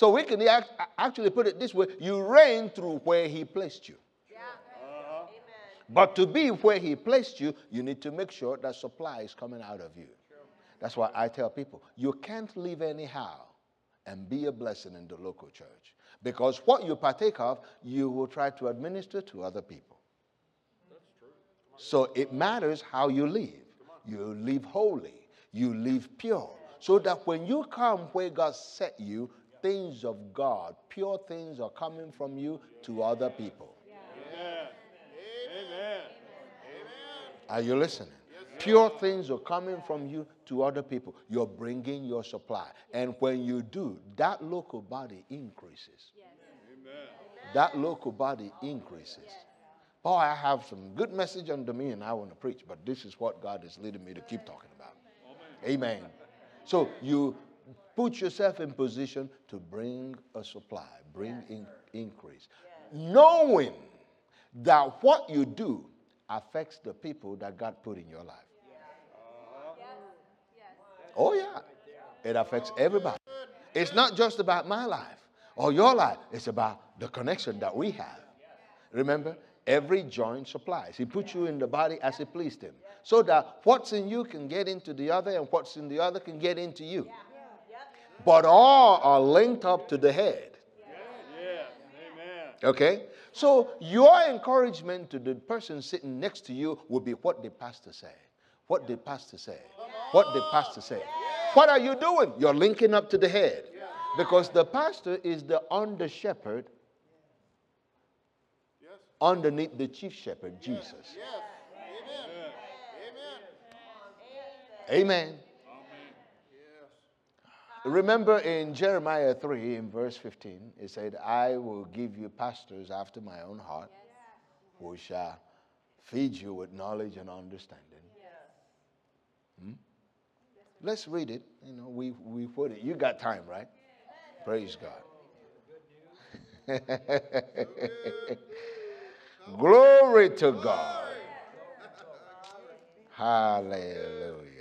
Amen. So we can act- actually put it this way you reign through where he placed you. But to be where he placed you, you need to make sure that supply is coming out of you. That's why I tell people you can't live anyhow and be a blessing in the local church. Because what you partake of, you will try to administer to other people. So it matters how you live. You live holy, you live pure. So that when you come where God set you, things of God, pure things are coming from you to other people. Amen. Amen. Are you listening? Pure things are coming from you to other people. You're bringing your supply. And when you do, that local body increases. Amen. That local body increases. Boy, I have some good message under me and I want to preach, but this is what God is leading me to keep talking about. Amen. So you put yourself in position to bring a supply, bring in, increase, knowing that what you do affects the people that God put in your life. Oh, yeah. It affects everybody. It's not just about my life or your life, it's about the connection that we have. Remember, every joint supplies. He put you in the body as He pleased him. So that what's in you can get into the other, and what's in the other can get into you. But all are linked up to the head. Okay? So your encouragement to the person sitting next to you will be what the pastor said. What the pastor said. What the pastor said. What are you doing? You're linking up to the head. Because the pastor is the under shepherd underneath the chief shepherd, Jesus. Yes. Amen. Amen. Remember in Jeremiah 3, in verse 15, it said, I will give you pastors after my own heart who shall feed you with knowledge and understanding. Hmm? Let's read it. You know, we, we put it. You got time, right? Praise God. Glory to God. Hallelujah.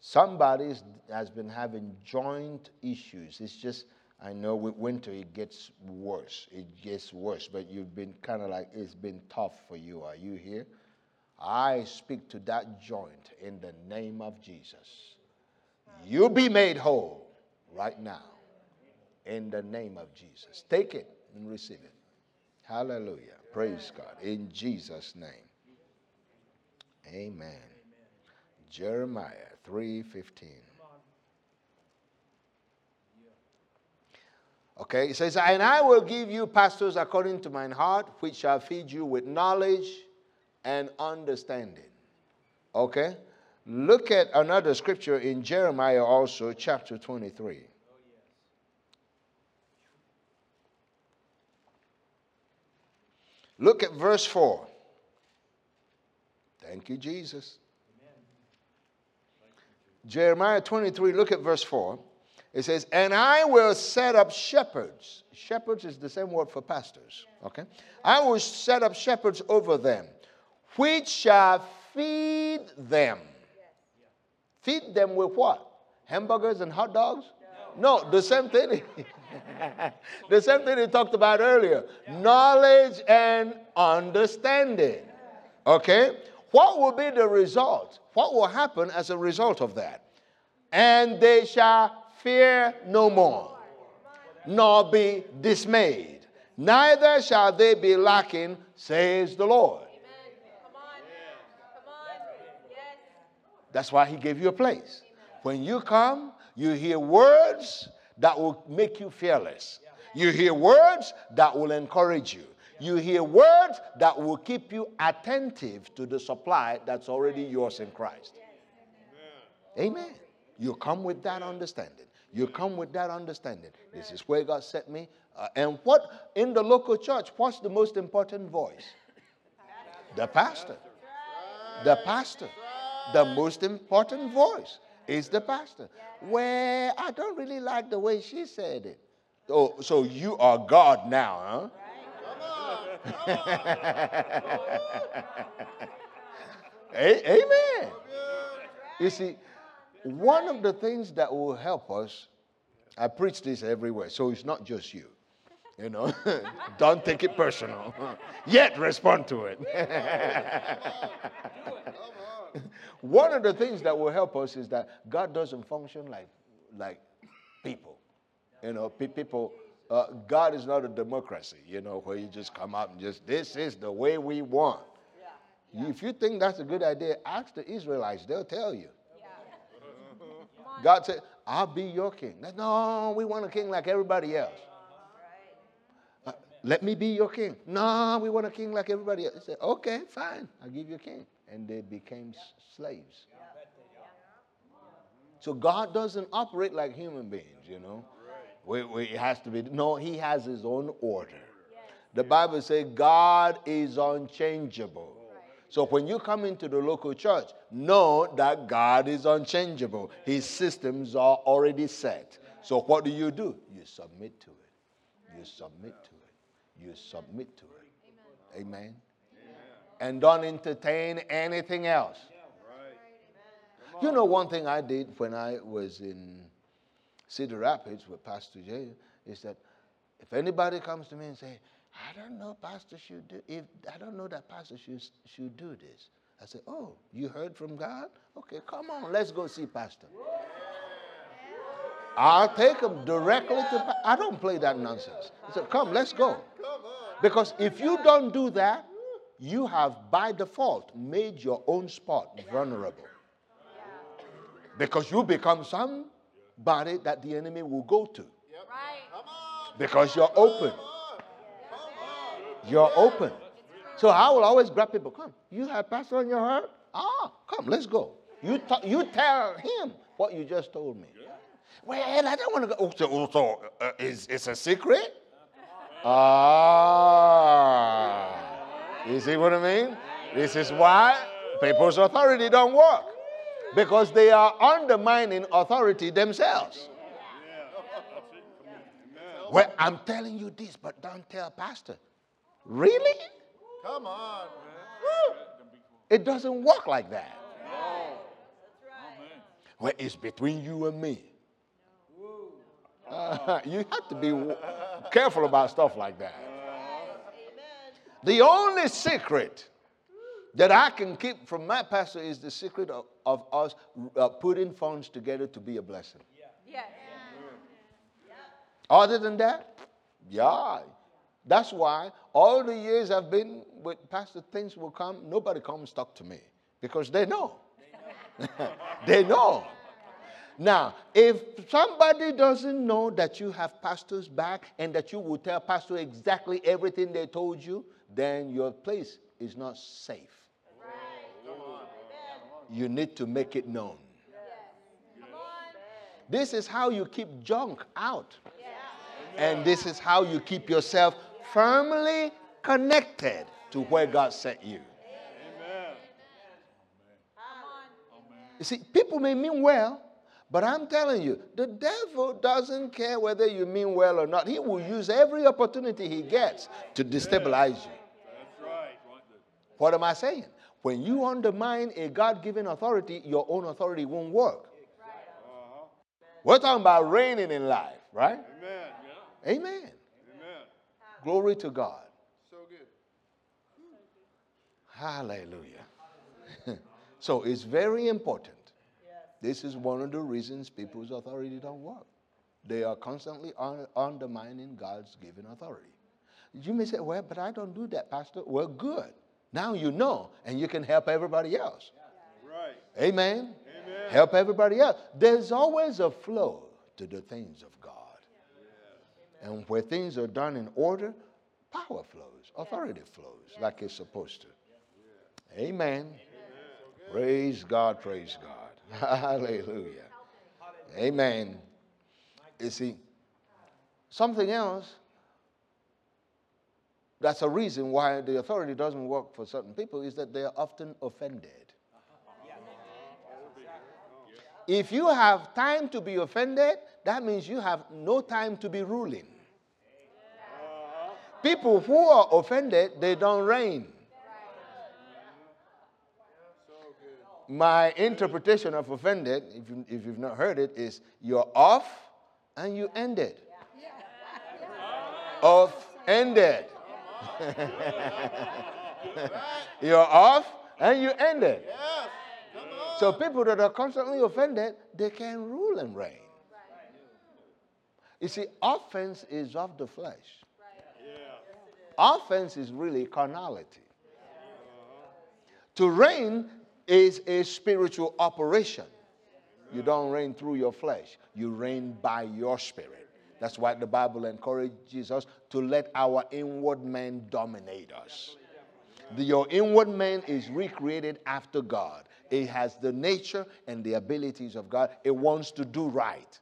Somebody has been having joint issues. It's just, I know with winter it gets worse. It gets worse, but you've been kind of like, it's been tough for you. Are you here? I speak to that joint in the name of Jesus. You be made whole right now in the name of Jesus. Take it and receive it. Hallelujah. Praise God. In Jesus' name. Amen. Jeremiah 3:15. Okay, it says, And I will give you pastors according to mine heart, which shall feed you with knowledge and understanding. Okay? Look at another scripture in Jeremiah also, chapter 23. Look at verse 4. Thank you, Jesus. Jeremiah 23, look at verse 4. It says, And I will set up shepherds. Shepherds is the same word for pastors. Okay? I will set up shepherds over them, which shall feed them. Feed them with what? Hamburgers and hot dogs? No, the same thing. the same thing he talked about earlier knowledge and understanding. Okay? What will be the result? What will happen as a result of that? And they shall fear no more, nor be dismayed. Neither shall they be lacking, says the Lord. That's why he gave you a place. When you come, you hear words that will make you fearless. You hear words that will encourage you. You hear words that will keep you attentive to the supply that's already yours in Christ. Amen. You come with that understanding. You come with that understanding. This is where God set me. Uh, and what in the local church, what's the most important voice? The pastor. The pastor. The most important voice is the pastor. Well, I don't really like the way she said it. Oh, so you are God now, huh? Amen. You see, one of the things that will help us, I preach this everywhere, so it's not just you. You know, don't take it personal. Yet respond to it. One of the things that will help us is that God doesn't function like, like people. You know, pe- people, uh, God is not a democracy, you know, where you just come out and just, this is the way we want. If you think that's a good idea, ask the Israelites, they'll tell you. God said, I'll be your king. No, we want a king like everybody else. Uh, let me be your king. No, we want a king like everybody else. He said, okay, fine, I'll give you a king. And they became slaves. So God doesn't operate like human beings, you know. We, we, it has to be, no, he has his own order. The Bible says God is unchangeable. So when you come into the local church, know that God is unchangeable. His systems are already set. So what do you do? You submit to it. You submit to it. You submit to it. Amen. And don't entertain anything else. You know, one thing I did when I was in Cedar Rapids with Pastor Jay is that if anybody comes to me and say, I don't know, Pastor should do if I don't know that Pastor should should do this. I said, Oh, you heard from God? Okay, come on, let's go see Pastor. I'll take him directly to. I don't play that nonsense. I said, Come, let's go. Because if you don't do that, you have by default made your own spot vulnerable. Because you become somebody that the enemy will go to. Right. Because you're open. You're open. So I will always grab people. Come, you have pastor on your heart? Ah, come, let's go. You, t- you tell him what you just told me. Well, I don't want to go. Oh, so, oh, so uh, it's a secret? Ah, you see what I mean? This is why people's authority don't work because they are undermining authority themselves. Well, I'm telling you this, but don't tell pastor. Really? Come on. It doesn't work like that. Well, it's between you and me. Uh, you have to be careful about stuff like that. The only secret that I can keep from my pastor is the secret of, of us uh, putting funds together to be a blessing. Yes. Other than that, yeah. That's why all the years I've been with Pastor, things will come. Nobody comes talk to me because they know. they know. Now, if somebody doesn't know that you have pastors back and that you will tell pastor exactly everything they told you, then your place is not safe. You need to make it known. This is how you keep junk out. And this is how you keep yourself firmly connected to where God set you. You see, people may mean well, but I'm telling you, the devil doesn't care whether you mean well or not. He will use every opportunity he gets to destabilize you. That's right. What am I saying? When you undermine a God given authority, your own authority won't work. We're talking about reigning in life, right? Amen. Amen. Glory to God. So good. Hallelujah. so it's very important. This is one of the reasons people's authority don't work. They are constantly un- undermining God's given authority. You may say, well, but I don't do that, Pastor. Well, good. Now you know, and you can help everybody else. Right. Amen. Amen. Help everybody else. There's always a flow to the things of God. And where things are done in order, power flows, authority flows like it's supposed to. Amen. Praise God, praise God. Hallelujah. Amen. You see, something else that's a reason why the authority doesn't work for certain people is that they are often offended. If you have time to be offended, that means you have no time to be ruling. People who are offended, they don't reign. My interpretation of offended, if, you, if you've not heard it, is you're off and you ended. Off ended. you're off and you ended. Yes. Come on. So people that are constantly offended, they can rule and reign. You see, offense is of the flesh. Offense is really carnality. To reign is a spiritual operation. You don't reign through your flesh, you reign by your spirit. That's why the Bible encourages us to let our inward man dominate us. The- your inward man is recreated after God. It has the nature and the abilities of God. It wants to do right.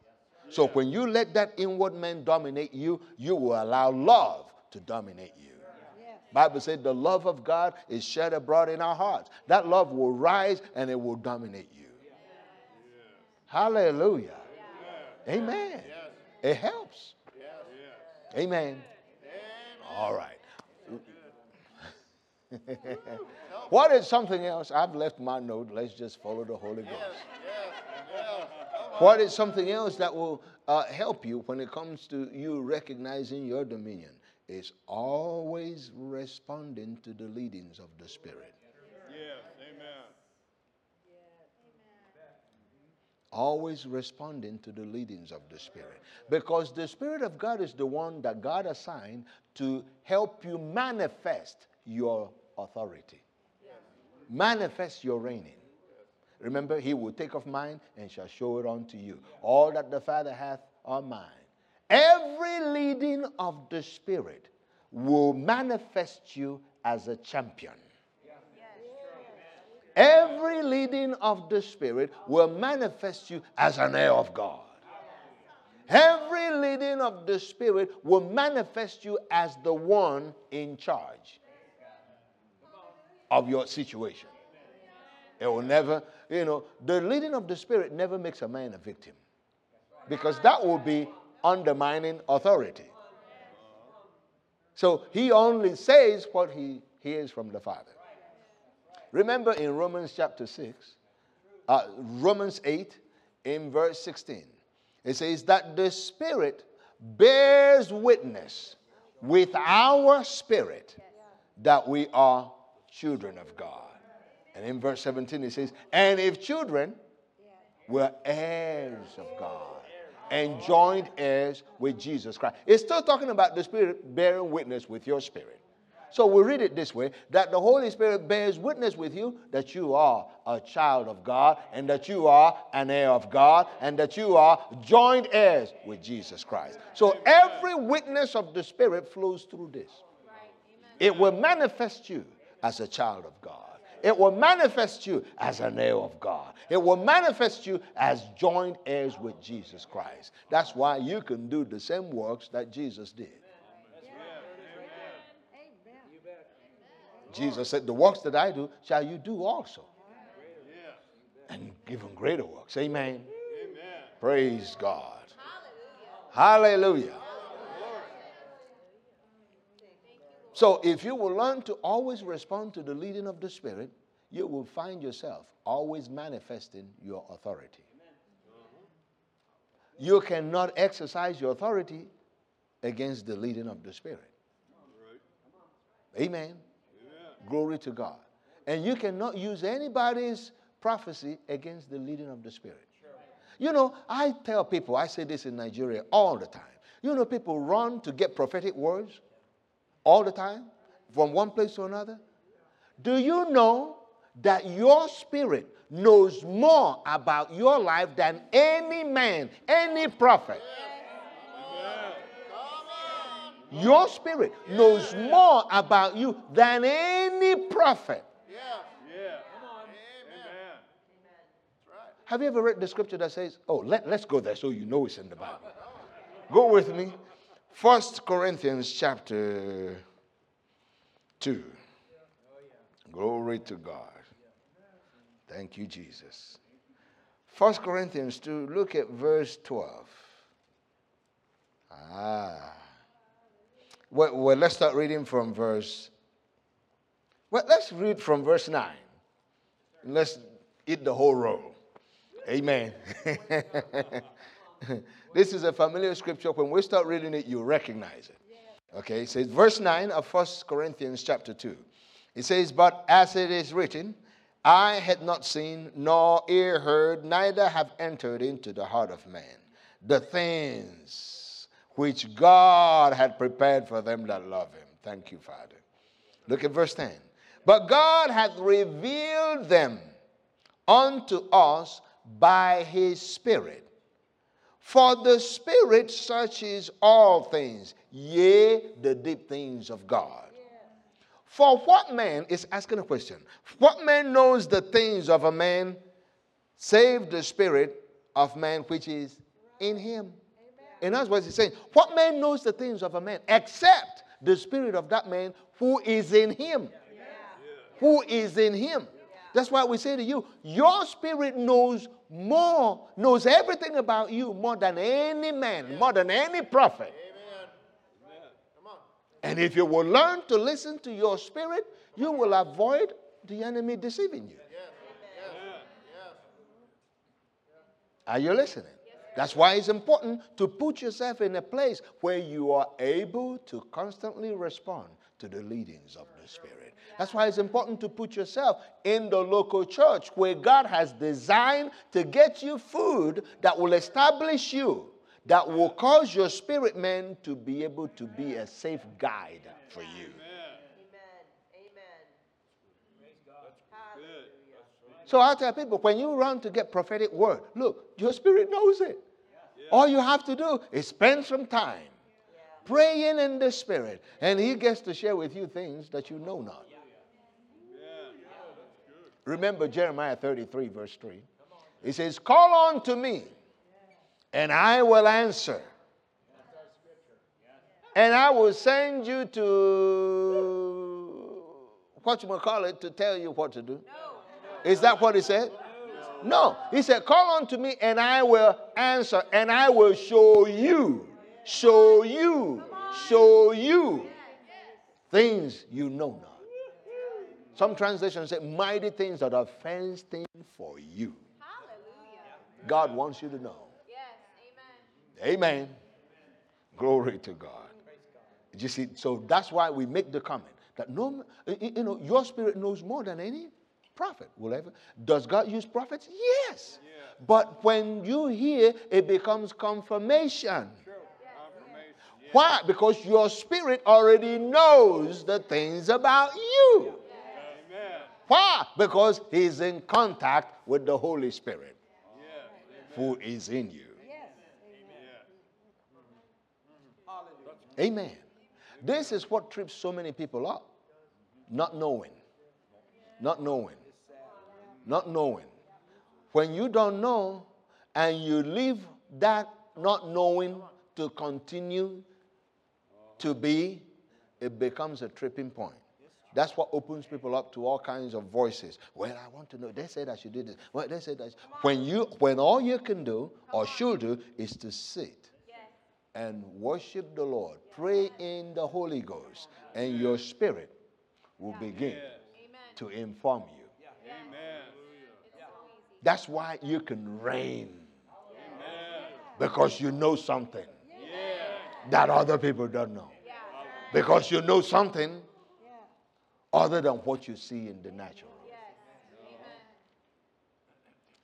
So when you let that inward man dominate you, you will allow love to dominate you. Bible said the love of God is shed abroad in our hearts. That love will rise and it will dominate you. Hallelujah. Amen. It helps. Amen. All right. what is something else? I've left my note. Let's just follow the Holy Ghost. What is something else that will uh, help you when it comes to you recognizing your dominion? Is always responding to the leadings of the Spirit. Yes. Amen. Amen. Always responding to the leadings of the Spirit. Because the Spirit of God is the one that God assigned to help you manifest your authority, manifest your reigning. Remember, he will take of mine and shall show it unto you. All that the Father hath are mine. Every leading of the Spirit will manifest you as a champion. Every leading of the Spirit will manifest you as an heir of God. Every leading of the Spirit will manifest you as the one in charge of your situation. It will never, you know, the leading of the Spirit never makes a man a victim because that will be undermining authority. So he only says what he hears from the Father. Remember in Romans chapter 6, uh, Romans 8, in verse 16, it says that the Spirit bears witness with our spirit that we are children of God. And in verse 17, it says, And if children, we're heirs of God and joint heirs with Jesus Christ. It's still talking about the Spirit bearing witness with your spirit. So we read it this way that the Holy Spirit bears witness with you that you are a child of God and that you are an heir of God and that you are joint heirs with Jesus Christ. So every witness of the Spirit flows through this. It will manifest you as a child of God. It will manifest you as an heir of God. It will manifest you as joint heirs with Jesus Christ. That's why you can do the same works that Jesus did. Jesus said, The works that I do shall you do also. And even greater works. Amen. Amen. Praise God. Hallelujah. So, if you will learn to always respond to the leading of the Spirit, you will find yourself always manifesting your authority. You cannot exercise your authority against the leading of the Spirit. Amen. Glory to God. And you cannot use anybody's prophecy against the leading of the Spirit. You know, I tell people, I say this in Nigeria all the time. You know, people run to get prophetic words all the time from one place to another. Do you know that your spirit knows more about your life than any man, any prophet? Your spirit knows more about you than any prophet. Have you ever read the scripture that says, oh, let, let's go there so you know it's in the Bible? Go with me. First Corinthians chapter 2. Glory to God. Thank you, Jesus. First Corinthians 2, look at verse 12. Ah. Well, well, let's start reading from verse. Well, let's read from verse 9. Let's eat the whole roll. Amen. this is a familiar scripture. When we start reading it, you recognize it. Okay, it says, verse 9 of 1 Corinthians chapter 2. It says, But as it is written, Eye had not seen, nor ear heard, neither have entered into the heart of man the things which God had prepared for them that love him. Thank you, Father. Look at verse 10. But God hath revealed them unto us by his Spirit. For the Spirit searches all things, yea, the deep things of God. For what man is asking a question? What man knows the things of a man save the Spirit of man which is in him? In other words, he's saying, What man knows the things of a man except the Spirit of that man who is in him? Who is in him? That's why we say to you, your spirit knows more, knows everything about you more than any man, more than any prophet. And if you will learn to listen to your spirit, you will avoid the enemy deceiving you. Are you listening? That's why it's important to put yourself in a place where you are able to constantly respond to the leadings of the Spirit. That's why it's important to put yourself in the local church where God has designed to get you food that will establish you, that will cause your spirit man to be able to be a safe guide for you. So I tell people when you run to get prophetic word, look, your spirit knows it. All you have to do is spend some time praying in the spirit, and he gets to share with you things that you know not. Remember Jeremiah 33, verse 3. He says, Call on to me, and I will answer. And I will send you to what you call it to tell you what to do. Is that what he said? No. He said, Call on to me, and I will answer, and I will show you, show you, show you things you know not. Some translations say, mighty things that are fenced in for you. Hallelujah. God wants you to know. Yes, amen. Amen. Glory to God. You see, so that's why we make the comment that no, you know, your spirit knows more than any prophet will ever. Does God use prophets? Yes. Yeah. But when you hear, it becomes confirmation. Why? Because your spirit already knows the things about you. Why? Because he's in contact with the Holy Spirit who is in you. Amen. This is what trips so many people up. Not knowing. Not knowing. Not knowing. When you don't know and you leave that not knowing to continue to be, it becomes a tripping point. That's what opens people up to all kinds of voices. Well, I want to know. They said I should do this. Well, they said that. When you, when all you can do or should do is to sit and worship the Lord, pray in the Holy Ghost, and your spirit will begin to inform you. That's why you can reign. Because you know something that other people don't know. Because you know something other than what you see in the natural.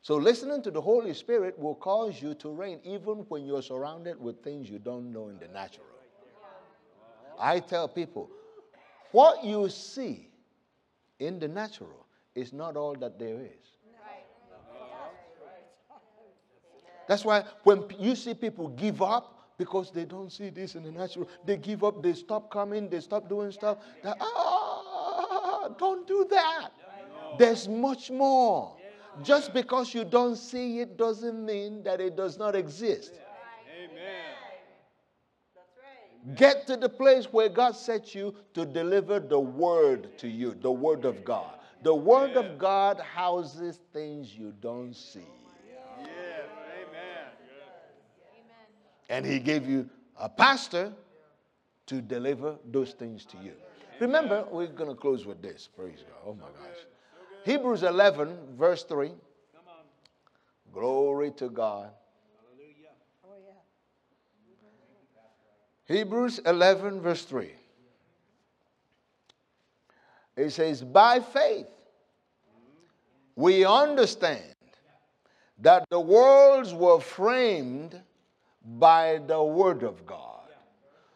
So, listening to the Holy Spirit will cause you to reign even when you're surrounded with things you don't know in the natural. I tell people, what you see in the natural is not all that there is. That's why when you see people give up because they don't see this in the natural, they give up, they stop coming, they stop doing stuff. ah, don't do that. There's much more. Just because you don't see it doesn't mean that it does not exist. Amen. Get to the place where God set you to deliver the word to you, the word of God. The word of God houses things you don't see. Yes. Amen. And He gave you a pastor to deliver those things to you. Remember, we're going to close with this. Praise God. Oh my gosh. Hebrews 11, verse 3. Glory to God. Hebrews 11, verse 3. It says, By faith, we understand that the worlds were framed by the Word of God,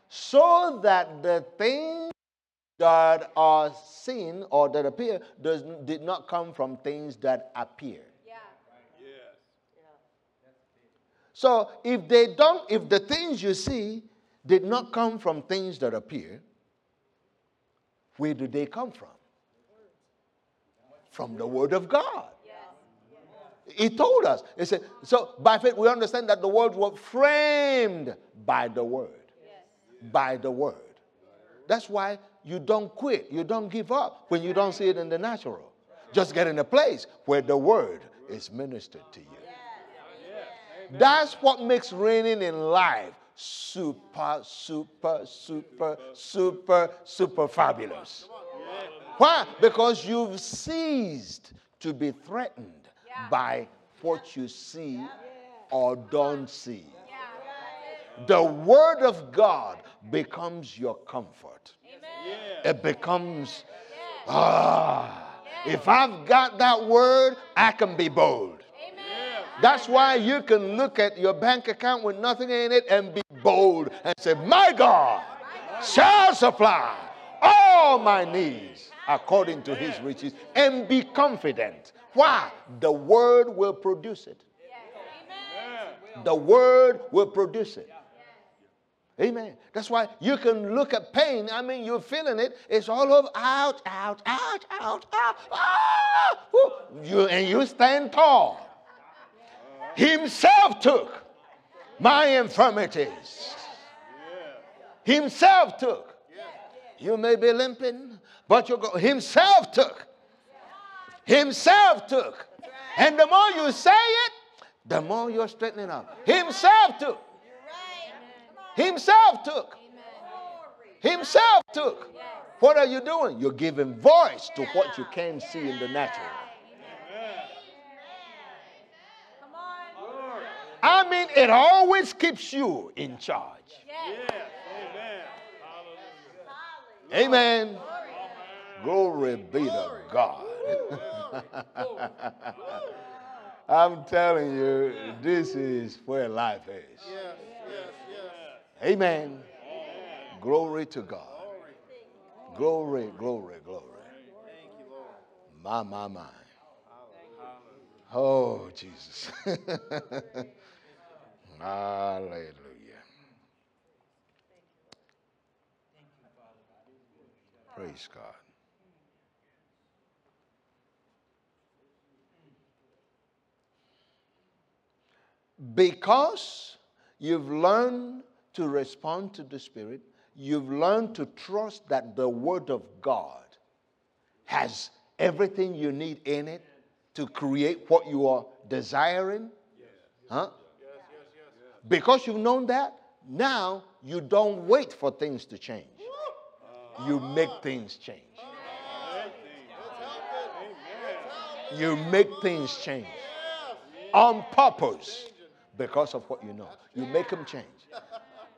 so that the things that are seen or that appear does, did not come from things that appear. Yeah. Yes. So if they don't, if the things you see did not come from things that appear, where do they come from? From the Word of God. He told us. He said, so by faith we understand that the worlds were framed by the Word. By the Word. That's why you don't quit, you don't give up when you don't see it in the natural. Just get in a place where the Word is ministered to you. That's what makes reigning in life super, super, super, super, super fabulous. Why? Because you've ceased to be threatened by what you see or don't see. The Word of God becomes your comfort. It becomes, ah, if I've got that Word, I can be bold. That's why you can look at your bank account with nothing in it and be bold and say, My God shall supply all my needs according to his riches and be confident. Why? The word will produce it. The word will produce it. Amen. That's why you can look at pain. I mean, you're feeling it. It's all over. Out, out, out, out, out. Ah! You, and you stand tall. Himself took my infirmities. Himself took. You may be limping, but you go. Himself took. Himself took. And the more you say it, the more you're straightening up. Himself took. Himself took. Himself took. What are you doing? You're giving voice to what you can't see in the natural. I mean, it always keeps you in charge. Yes. Amen. Amen. Glory be to God. I'm telling you, this is where life is. Yes. Amen. Glory to God. Glory, glory, glory. My, my, my. Oh, Jesus. Hallelujah. Praise God. Because you've learned to respond to the Spirit, you've learned to trust that the Word of God has everything you need in it to create what you are desiring? Huh? Because you've known that, now you don't wait for things to change. You make things change. You make things change on purpose because of what you know. You make them change.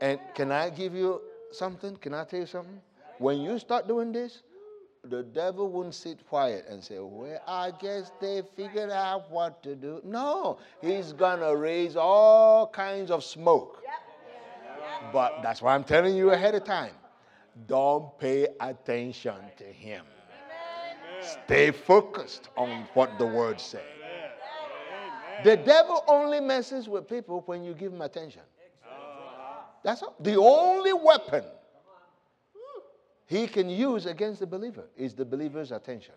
And can I give you something? Can I tell you something? When you start doing this, the devil won't sit quiet and say, Well, I guess they figured out what to do. No, he's going to raise all kinds of smoke. But that's why I'm telling you ahead of time. Don't pay attention to him. Stay focused on what the word says. The devil only messes with people when you give him attention. That's all. The only weapon he can use against the believer is the believer's attention.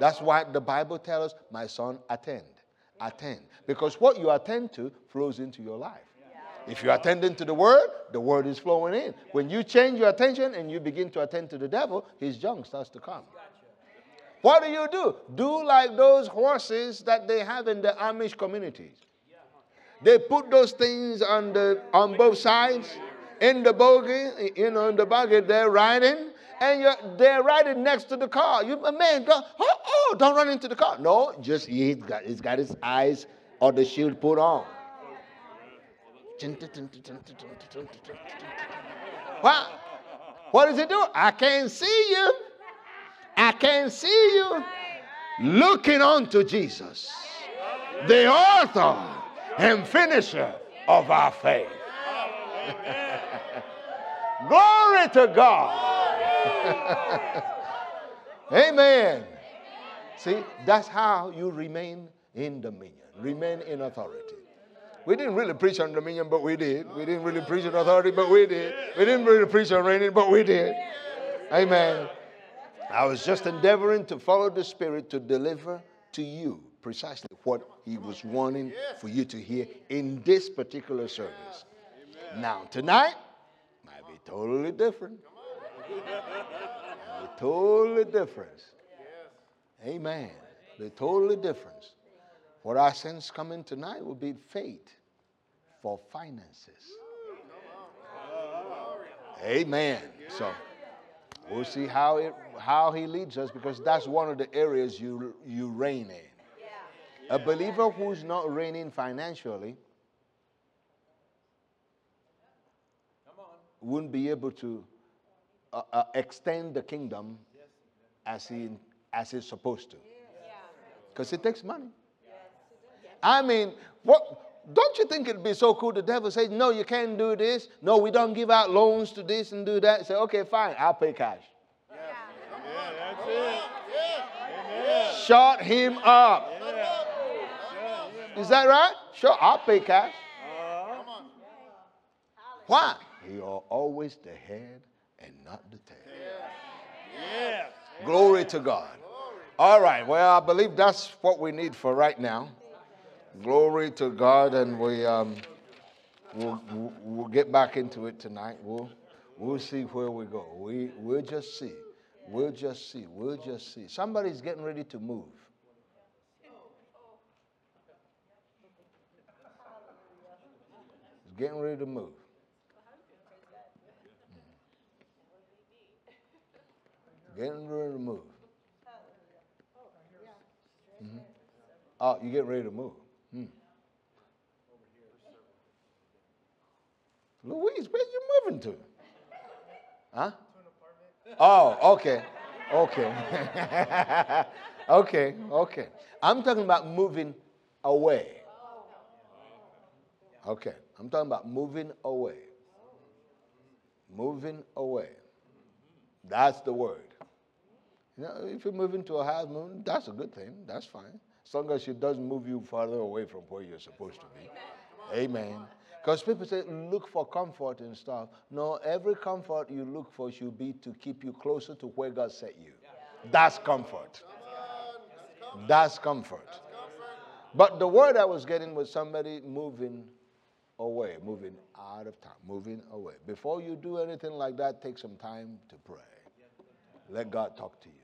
That's why the Bible tells us, my son, attend. Attend. Because what you attend to flows into your life. If you're attending to the word, the word is flowing in. When you change your attention and you begin to attend to the devil, his junk starts to come. What do you do? Do like those horses that they have in the Amish communities. They put those things on the on both sides in the buggy, you know, in the buggy they're riding, and they're riding next to the car. You a man, don't, oh, oh, don't run into the car. No, just he's got he's got his eyes or the shield put on. What? What does it do? I can't see you. I can't see you looking unto Jesus, the author and finisher of our faith. Glory to God. Amen. See, that's how you remain in dominion, remain in authority. We didn't really preach on dominion, but we did. We didn't really preach on authority, but we did. We didn't really preach on reigning, but we did. Amen. I was just endeavoring to follow the Spirit to deliver to you precisely what He was wanting for you to hear in this particular service. Now, tonight might be totally different. Be totally different. Amen. Be totally different. What I sense coming tonight will be faith for finances. Amen. So we'll see how it how he leads us because that's one of the areas you you reign in. A believer who's not reigning financially wouldn't be able to uh, uh, extend the kingdom as he as he's supposed to. Because it takes money. I mean, what don't you think it'd be so cool? The devil says, No, you can't do this. No, we don't give out loans to this and do that. Say, okay, fine, I'll pay cash. Yeah, that's it. Shut him up. Is that right? Sure, I'll pay cash. Why? You are always the head and not the tail. Yeah. Glory to God. All right. Well, I believe that's what we need for right now. Glory to God, and we um, we'll, we'll, we'll get back into it tonight. We'll we'll see where we go. We we'll just see. We'll just see. We'll just see. Somebody's getting ready to move. Getting ready to move. Getting ready to move. Mhm. Oh, you get ready to move. Hmm. Louise, where you moving to? Huh? Oh, okay. Okay. okay, okay. I'm talking about moving away. Okay. I'm talking about moving away. Moving away. That's the word. You know, if you're moving to a house, moving, that's a good thing. That's fine. As long as it doesn't move you farther away from where you're supposed to be. Amen. Because people say, look for comfort and stuff. No, every comfort you look for should be to keep you closer to where God set you. That's comfort. That's comfort. But the word I was getting was somebody moving away, moving out of town, moving away. Before you do anything like that, take some time to pray. Let God talk to you.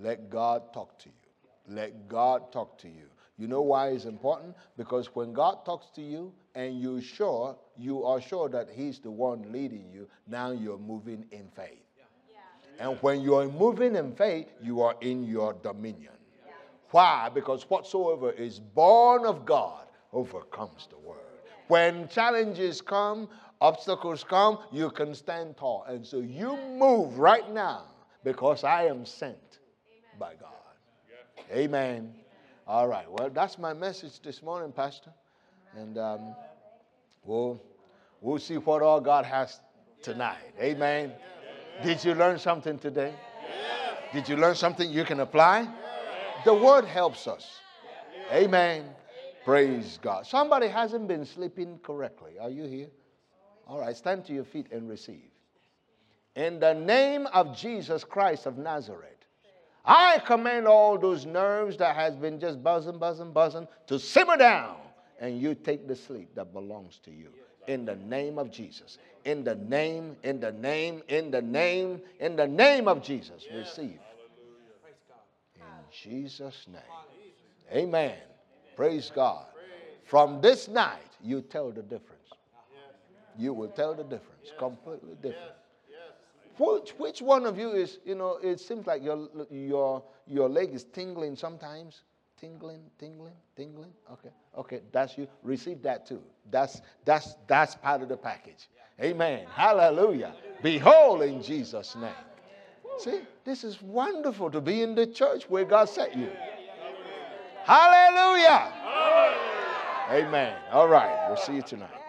Let God talk to you. Let God talk to you. You know why it's important? Because when God talks to you and you're sure, you are sure that He's the one leading you, now you're moving in faith. And when you're moving in faith, you are in your dominion. Why? Because whatsoever is born of God overcomes the world. When challenges come, obstacles come, you can stand tall. And so you move right now because I am sent by God. Amen. All right. Well, that's my message this morning, Pastor. And um, we'll, we'll see what all God has tonight. Amen. Did you learn something today? Did you learn something you can apply? The word helps us. Amen. Praise God. Somebody hasn't been sleeping correctly. Are you here? All right, stand to your feet and receive. In the name of Jesus Christ of Nazareth, I command all those nerves that has been just buzzing, buzzing, buzzing to simmer down and you take the sleep that belongs to you. In the name of Jesus. In the name, in the name, in the name, in the name of Jesus. Receive. In Jesus' name. Amen. Praise God. From this night, you tell the difference. You will tell the difference. Completely different. Which, which one of you is, you know, it seems like your, your, your leg is tingling sometimes? Tingling, tingling, tingling. Okay, okay, that's you. Receive that too. That's, that's, that's part of the package. Amen. Hallelujah. Behold in Jesus' name. See, this is wonderful to be in the church where God set you. Hallelujah. Amen. All right, we'll see you tonight.